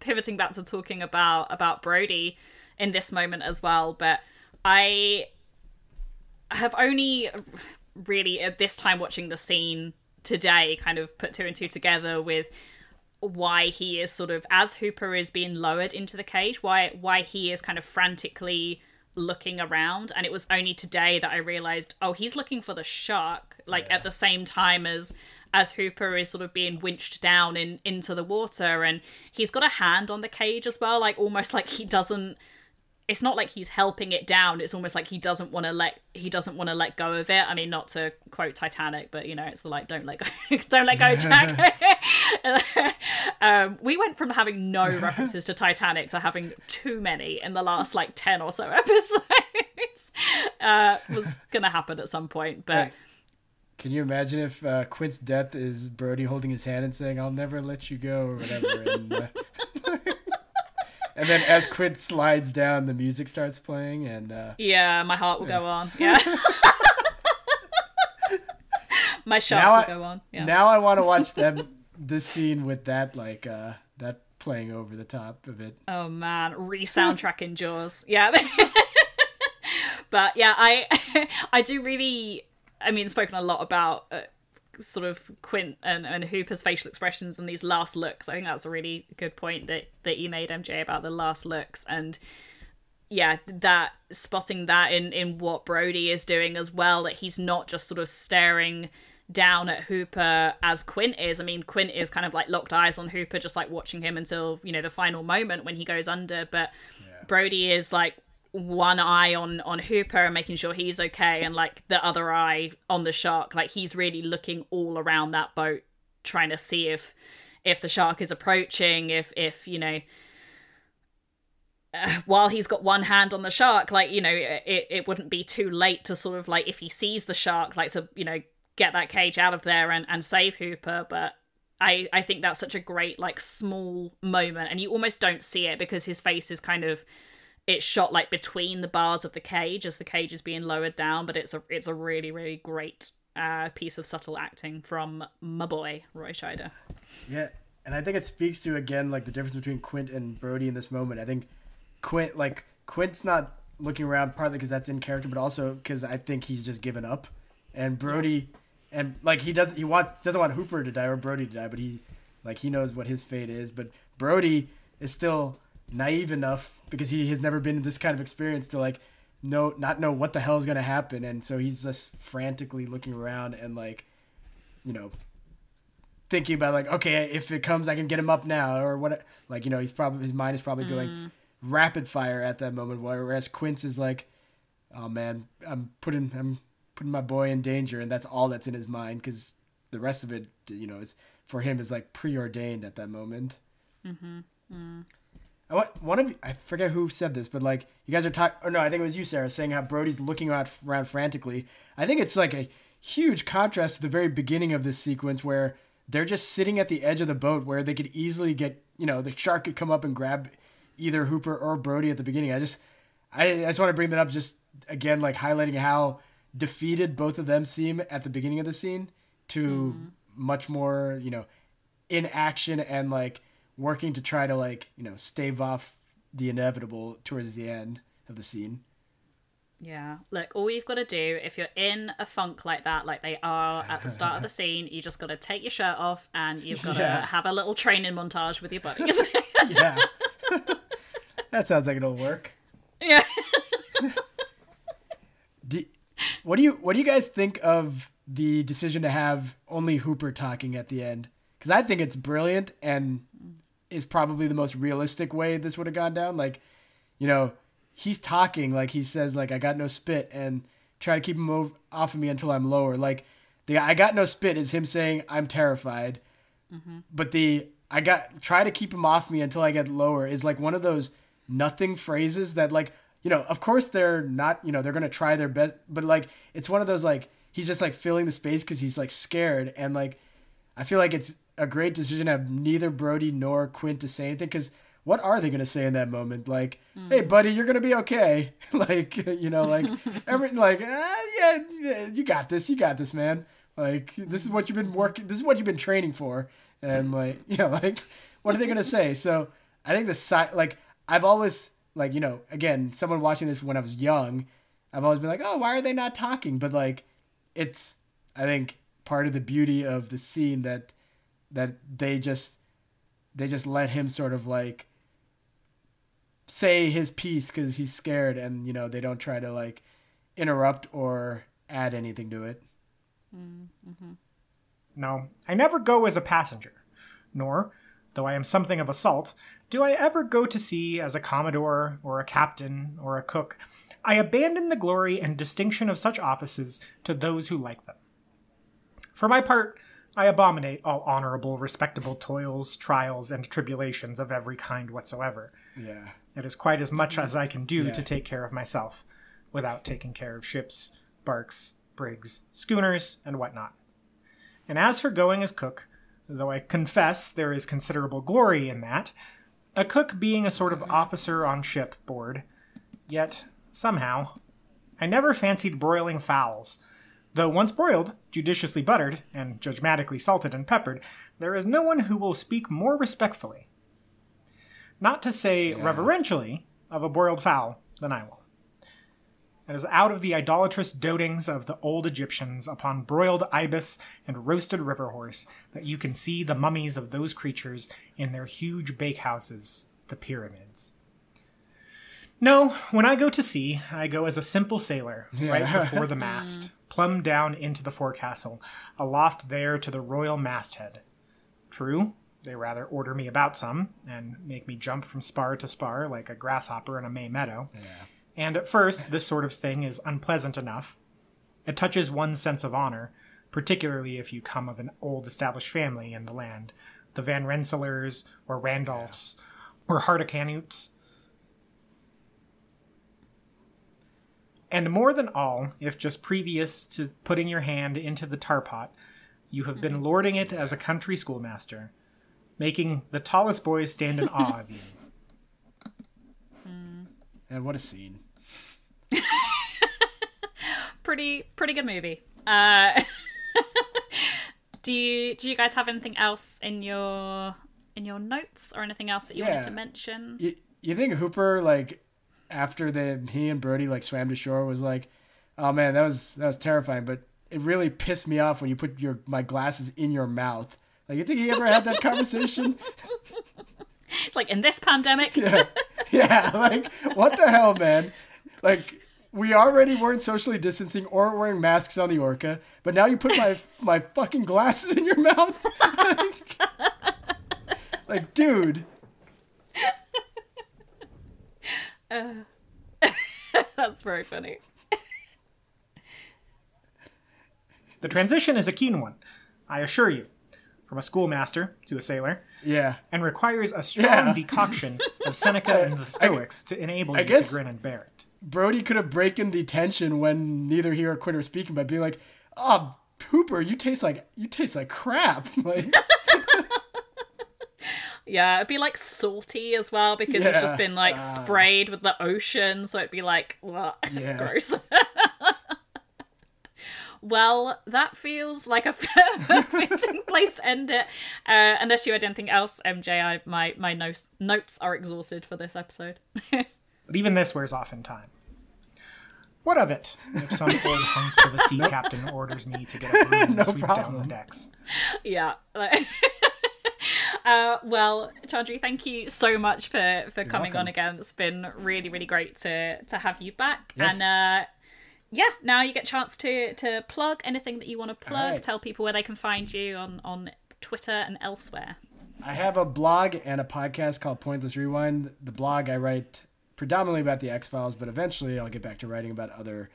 Speaker 5: pivoting back to talking about about Brody in this moment as well. But I have only really at this time watching the scene today kind of put two and two together with why he is sort of as Hooper is being lowered into the cage, why why he is kind of frantically looking around and it was only today that I realized oh he's looking for the shark like at the same time as as Hooper is sort of being winched down in into the water and he's got a hand on the cage as well like almost like he doesn't it's not like he's helping it down. It's almost like he doesn't want to let he doesn't want to let go of it. I mean not to quote titanic but you know it's the like don't let go <laughs> don't let go <laughs> jack. <laughs> Um, we went from having no references to titanic to having too many in the last like 10 or so episodes. Uh was gonna happen at some point but
Speaker 6: Hey, Can you imagine if uh, Quint's death is Brody holding his hand and saying, "I'll never let you go" or whatever, and, uh, <laughs> and then as Quint slides down, the music starts playing, and uh,
Speaker 5: yeah my heart will go on yeah <laughs> my shark
Speaker 6: Now
Speaker 5: will
Speaker 6: I-
Speaker 5: go on yeah
Speaker 6: now I want to watch them this scene with that like uh, that playing over the top of it.
Speaker 5: Oh man, re-soundtrack in Jaws. Yeah. <laughs> but yeah, I I do really I mean spoken a lot about uh, sort of Quint and, and Hooper's facial expressions and these last looks. I think that's a really good point that that you made MJ about the last looks and yeah, that spotting that in in what Brody is doing as well that he's not just sort of staring down at Hooper as Quint is. I mean, Quint is kind of like locked eyes on Hooper, just like watching him until you know the final moment when he goes under. But Brody is like one eye on on Hooper and making sure he's okay, and like the other eye on the shark. Like he's really looking all around that boat, trying to see if if the shark is approaching, if if you know. Uh, while he's got one hand on the shark, like you know, it it wouldn't be too late to sort of like if he sees the shark, like to you know get that cage out of there and, and save Hooper, but I, I think that's such a great like small moment and you almost don't see it because his face is kind of it's shot like between the bars of the cage as the cage is being lowered down, but it's a it's a really, really great uh piece of subtle acting from my boy, Roy Scheider.
Speaker 6: Yeah, and I think it speaks to again like the difference between Quint and Brody in this moment. I think Quint like Quint's not looking around partly because that's in character, but also because I think he's just given up, and Brody, and like he doesn't, he wants doesn't want Hooper to die or Brody to die, but he like he knows what his fate is. But Brody is still naive enough because he has never been in this kind of experience to like know not know what the hell is gonna happen, and so he's just frantically looking around and like you know thinking about like okay if it comes i can get him up now or what like you know he's probably his mind is probably going mm. rapid fire at that moment whereas quint's is like oh man i'm putting i'm putting my boy in danger and that's all that's in his mind because the rest of it you know is for him is like preordained at that moment mm-hmm. mm. I want one of you, I forget who said this, but like you guys are talking. Or oh, no, I think it was you, Sarah, saying how Brody's looking around, around frantically. I think it's like a huge contrast to the very beginning of this sequence where they're just sitting at the edge of the boat where they could easily get, you know, the shark could come up and grab either Hooper or Brody at the beginning. I just, I, I just want to bring that up, just again, like highlighting how defeated both of them seem at the beginning of the scene to mm-hmm. much more, you know, in action and like working to try to like you know stave off the inevitable towards the end of the scene.
Speaker 5: Yeah. Look, all you've got to do if you're in a funk like that, like they are at the start of the <laughs> scene, you just got to take your shirt off and you've got to
Speaker 6: Yeah.
Speaker 5: have a little training montage with your buddies. <laughs>
Speaker 6: Yeah, <laughs> that sounds like it'll work.
Speaker 5: yeah.
Speaker 6: Do, what do you what do you guys think of the decision to have only Hooper talking at the end because I think it's brilliant and mm. Is probably the most realistic way this would have gone down. Like, you know, he's talking like he says like I got no spit and try to keep him ov- off of me until I'm lower. Like the I got no spit is him saying I'm terrified, mm-hmm. but the I got try to keep him off me until I get lower is like one of those nothing phrases that like you know of course they're not you know they're gonna try their best but like it's one of those like he's just like filling the space because he's like scared and like I feel like it's a great decision to have neither Brody nor Quint to say anything because what are they gonna say in that moment? Like, hey buddy, you're gonna be okay. <laughs> like you know like every <laughs> like ah, yeah, yeah you got this you got this man. Like this is what you've been working this is what you've been training for and like <laughs> you know like what are they gonna say? So I think the side like I've always like you know again someone watching this when I was young, I've always been like oh why are they not talking? But like it's I think part of the beauty of the scene that that they just they just let him sort of like say his piece because he's scared and you know they don't try to like interrupt or add anything to it mm-hmm.
Speaker 1: No, I never go as a passenger, nor, though I am something of a salt, do I ever go to sea as a commodore or a captain or a cook. I abandon the glory and distinction of such offices to those who like them. For my part, I abominate all honorable, respectable toils, trials, and tribulations of every kind whatsoever.
Speaker 6: yeah
Speaker 1: It is quite as much as I can do
Speaker 6: Yeah.
Speaker 1: to take care of myself, without taking care of ships, barks, brigs, schooners, and whatnot. And as for going as cook, though I confess there is considerable glory in that, a cook being a sort of mm-hmm. officer on ship board, yet, somehow, I never fancied broiling fowls. Though once broiled, judiciously buttered, and judgmatically salted and peppered, there is no one who will speak more respectfully not to say reverentially, of a broiled fowl than I will. It is out of the idolatrous dotings of the old Egyptians upon broiled ibis and roasted river horse that you can see the mummies of those creatures in their huge bakehouses, the pyramids. No, when I go to sea, I go as a simple sailor, right <laughs> before the mast, plumb down into the forecastle, aloft there to the royal masthead. True, they rather order me about some, and make me jump from spar to spar like a grasshopper in a May meadow. And at first, this sort of thing is unpleasant enough. It touches one's sense of honor, particularly if you come of an old established family in the land, the Van Rensselaers, or Randolphs, or Hardicanutes. And more than all, if just previous to putting your hand into the tar pot, you have been lording it as a country schoolmaster, making the tallest boys stand in awe of you.
Speaker 6: and what a scene <laughs>
Speaker 5: pretty pretty good movie. Uh, <laughs> do you do you guys have anything else in your in your notes or anything else that you wanted to mention?
Speaker 6: you, you think Hooper like after the he and Brody like swam to shore was like, oh man, that was that was terrifying, but it really pissed me off when you put your my glasses in your mouth. Like you think he ever had that <laughs> conversation?
Speaker 5: It's like in this pandemic.
Speaker 6: yeah, yeah. <laughs> Like what the hell, man? Like we already weren't socially distancing or wearing masks on the Orca, but now you put my my fucking glasses in your mouth. <laughs> like, like, dude. <laughs>
Speaker 5: That's very funny.
Speaker 1: The transition is a keen one, I assure you, from a schoolmaster to a sailor,
Speaker 6: Yeah.
Speaker 1: and requires a strong
Speaker 6: Yeah.
Speaker 1: decoction of Seneca and the <laughs> Stoics to enable you to grin and bear it.
Speaker 6: Brody could have broken the tension when neither he or Quint are speaking by being like, ah, "Oh, Hooper, you taste like you taste like crap." <laughs> Like,
Speaker 5: Yeah, it'd be like salty as well because it's just been like
Speaker 6: Ah.
Speaker 5: sprayed with the ocean, so it'd be like, what? <laughs>
Speaker 6: Yeah.
Speaker 5: gross. <laughs> well, that feels like a <laughs> fitting place to end it. Uh, unless you had anything else, MJ, I, my my notes notes are exhausted for this episode.
Speaker 1: But even this wears off in time. What of it if some old hunks of a sea captain orders me to get a broom and
Speaker 6: No
Speaker 1: sweep down the decks?
Speaker 5: yeah. Uh, well, Chandri, thank you so much for for coming on again. It's been really really great to to have you back.
Speaker 6: Yes.
Speaker 5: And uh, yeah, now you get a chance to to plug anything that you want to plug.
Speaker 6: right.
Speaker 5: Tell people where they can find you on on Twitter and elsewhere.
Speaker 6: I have a blog and a podcast called Pointless Rewind. The blog I write predominantly about the X Files, but eventually I'll get back to writing about other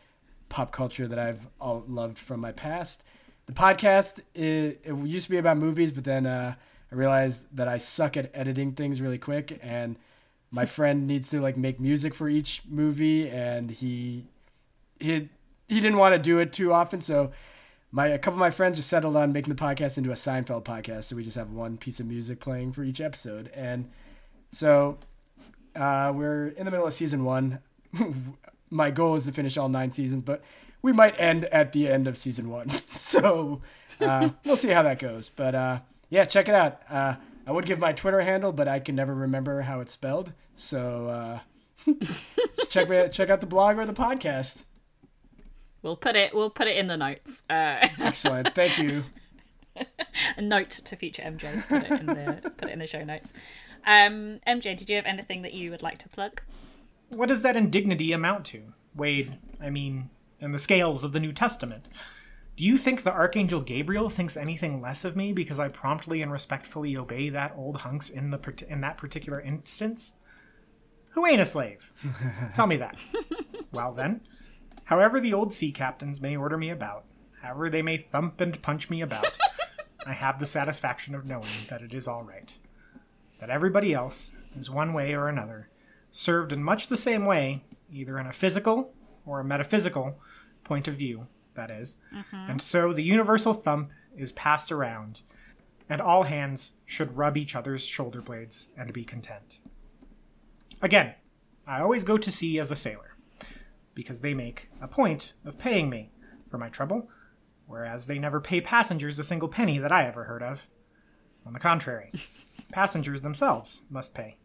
Speaker 6: pop culture that I've all loved from my past. The podcast it, it used to be about movies, but then uh, I realized that I suck at editing things really quick, and my <laughs> friend needs to like make music for each movie, and he he he didn't want to do it too often, so my a couple of my friends just settled on making the podcast into a Seinfeld podcast, so we just have one piece of music playing for each episode, and so uh, we're in the middle of season one. <laughs> my goal is to finish all nine seasons, but we might end at the end of season one, <laughs> so uh, we'll see how that goes. But uh, yeah, check it out. Uh, I would give my Twitter handle, but I can never remember how it's spelled, so uh, <laughs> check me check out the blog or the podcast.
Speaker 5: We'll put it we'll put it in the notes. Uh, <laughs>
Speaker 6: Excellent, thank you.
Speaker 5: a note to future MJ to put it in the put it in the show notes. Um, MJ, did you have anything that you would like to plug?
Speaker 1: What does that indignity amount to? Weighed, I mean, in the scales of the New Testament. Do you think the Archangel Gabriel thinks anything less of me because I promptly and respectfully obey that old hunks in the in that particular instance? Who ain't a slave? <laughs> Tell me that. well then, however the old sea captains may order me about, however they may thump and punch me about, I have the satisfaction of knowing that it is all right. That everybody else is one way or another served in much the same way, either in a physical or a metaphysical point of view, that is. Mm-hmm. And so the universal thump is passed around, and all hands should rub each other's shoulder blades and be content. Again, I always go to sea as a sailor, because they make a point of paying me for my trouble, whereas they never pay passengers a single penny that I ever heard of. On the contrary, <laughs> passengers themselves must pay.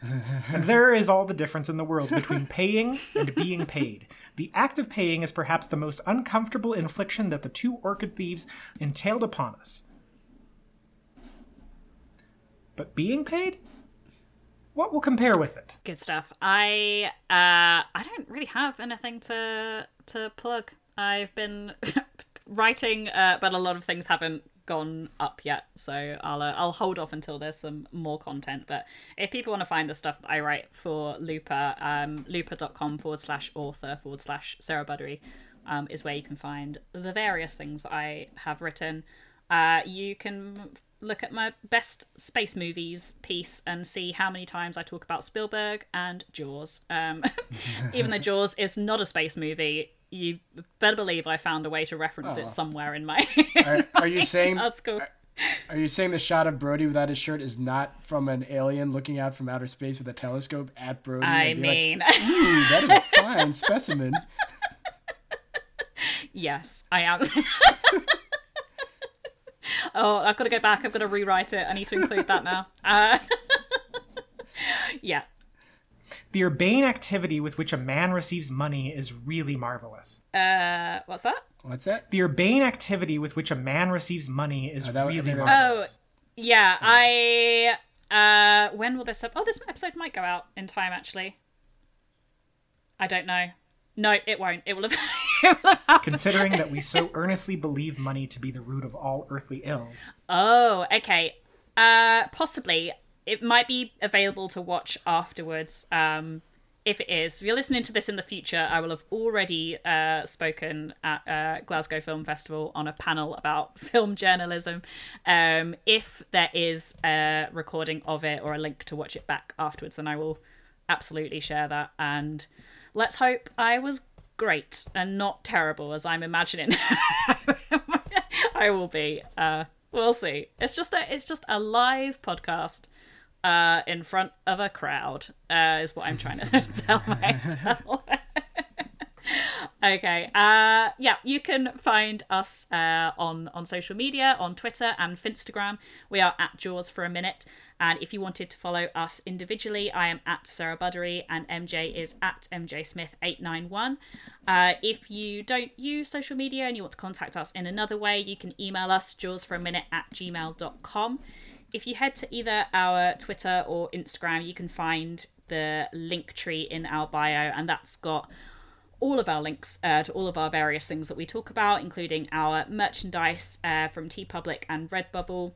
Speaker 1: And <laughs> there is all the difference in the world between paying and being paid. The act of paying is perhaps the most uncomfortable infliction that the two orchid thieves entailed upon us. But being paid? What will compare with it?
Speaker 5: Good stuff. I uh I don't really have anything to to plug. I've been <laughs> writing, uh, but a lot of things haven't gone up yet, so I'll uh, I'll hold off until there's some more content. But if people want to find the stuff I write for Looper, um, looper.com forward slash author forward slash Sarah Buddery um, is where you can find the various things that I have written. Uh, you can look at my best space movies piece and see how many times I talk about Spielberg and Jaws. Um, <laughs> even though <laughs> Jaws is not a space movie, you better believe I found a way to reference
Speaker 6: Oh.
Speaker 5: it somewhere in my.
Speaker 6: Are, are you <laughs> saying
Speaker 5: That's cool.
Speaker 6: Are you saying the shot of Brody without his shirt is not from an alien looking out from outer space with a telescope at Brody?
Speaker 5: I
Speaker 6: be like,
Speaker 5: mean,
Speaker 6: Ooh, that is a fine specimen. <laughs>
Speaker 5: yes, I am. <laughs> oh, I've got to go back. I've got to rewrite it. I need to include that now. Uh, yeah.
Speaker 1: The urbane activity with which a man receives money is really marvelous.
Speaker 5: Uh, what's that?
Speaker 6: What's that?
Speaker 1: The urbane activity with which a man receives money is
Speaker 6: Oh, that
Speaker 1: really
Speaker 6: I think that was-
Speaker 1: marvelous.
Speaker 5: Yeah, I. Uh, when will this? Ep- oh, this episode might go out in time. Actually, I don't know. No, it won't. It will have. <laughs> it will have.
Speaker 1: Considering that we so <laughs> earnestly believe money to be the root of all earthly ills,
Speaker 5: Oh, okay. Uh, possibly it might be available to watch afterwards. Um, if it is, if you're listening to this in the future, I will have already uh, spoken at uh, Glasgow Film Festival on a panel about <laughs> film journalism. Um, if there is a recording of it or a link to watch it back afterwards, then I will absolutely share that. And let's hope I was great and not terrible as I'm imagining <laughs> I will be. Uh, we'll see. It's just a it's just a live podcast uh, in front of a crowd. Uh, is what I'm trying to <laughs> tell myself. <laughs> okay. Uh, yeah, you can find us uh, on on social media on Twitter and Finstagram. We are at Jaws for a minute. And if you wanted to follow us individually, I am at Sarah Buddery and MJ is at MJ Smith891. Uh, if you don't use social media and you want to contact us in another way, you can email us jawsforaminute at gmail.com. If you head to either our Twitter or Instagram, you can find the link tree in our bio, and that's got all of our links uh, to all of our various things that we talk about, including our merchandise uh, from TeePublic and Redbubble,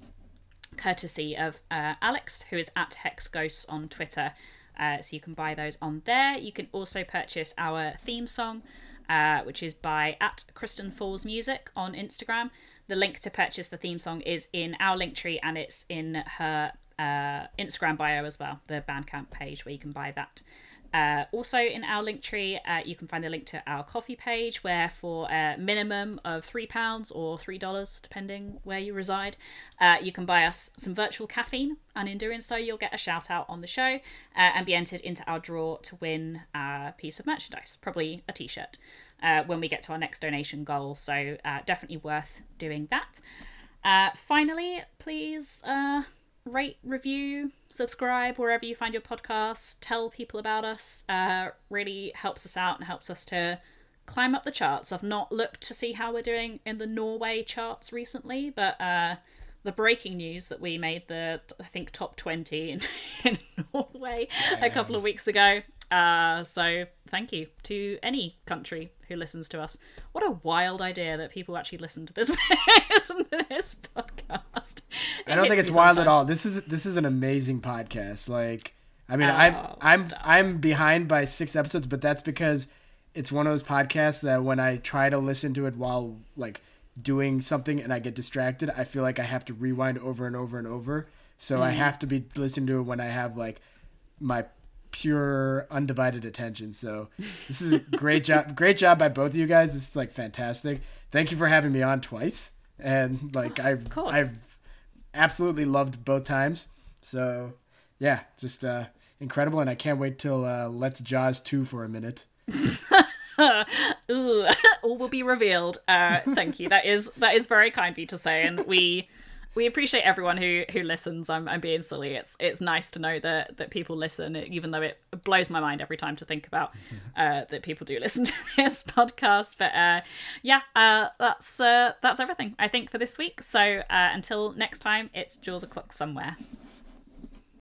Speaker 5: courtesy of uh, Alex, who is at Hex Ghosts on Twitter. Uh, so you can buy those on there. You can also purchase our theme song, uh, which is by at Kristen Falls Music on Instagram. The link to purchase the theme song is in our link tree and it's in her uh, Instagram bio as well, the Bandcamp page where you can buy that. Uh, also, in our link tree, uh, you can find the link to our Ko-fi page, where for a minimum of £3 or $3, depending where you reside, uh, you can buy us some virtual caffeine. And in doing so, you'll get a shout out on the show uh, and be entered into our draw to win a piece of merchandise, probably a t shirt, uh, when we get to our next donation goal. So, uh, definitely worth doing that. finally, please rate, review, subscribe wherever you find your podcast. Tell people about us. Uh, really helps us out and helps us to climb up the charts. I've not looked to see how we're doing in the Norway charts recently, but uh, the breaking news that we made the I think top twenty in, <laughs> in Norway a couple of weeks ago. Uh, so thank you to any country who listens to us. What a wild idea that people actually listen to this, <laughs> this podcast.
Speaker 6: I don't think it's wild at all. This is this is an amazing podcast. Like, I mean, I'm
Speaker 5: Oh,
Speaker 6: I'm
Speaker 5: stop.
Speaker 6: I'm behind by six episodes, but that's because it's one of those podcasts that when I try to listen to it while like doing something and I get distracted, I feel like I have to rewind over and over and over. So
Speaker 5: Mm.
Speaker 6: I have to be listening to it when I have like my pure undivided attention. So this is a great job. <laughs> Great job by both of you guys. This is like fantastic. Thank you for having me on twice. And like I've. I've absolutely loved both times. So yeah, just uh incredible and I can't wait till uh Let's Jaws 2 for a minute. <laughs>
Speaker 5: Ooh, <laughs> all will be revealed. Uh, thank you. That is that is very kind of you to say, and we we appreciate everyone who who listens. I'm I'm being silly. It's it's nice to know that that people listen, even though it blows my mind every time to think about <laughs> uh, that people do <laughs> listen to this podcast. But uh, yeah, uh, that's uh, that's everything I think for this week. So uh, until next time, it's Jaws o'clock somewhere.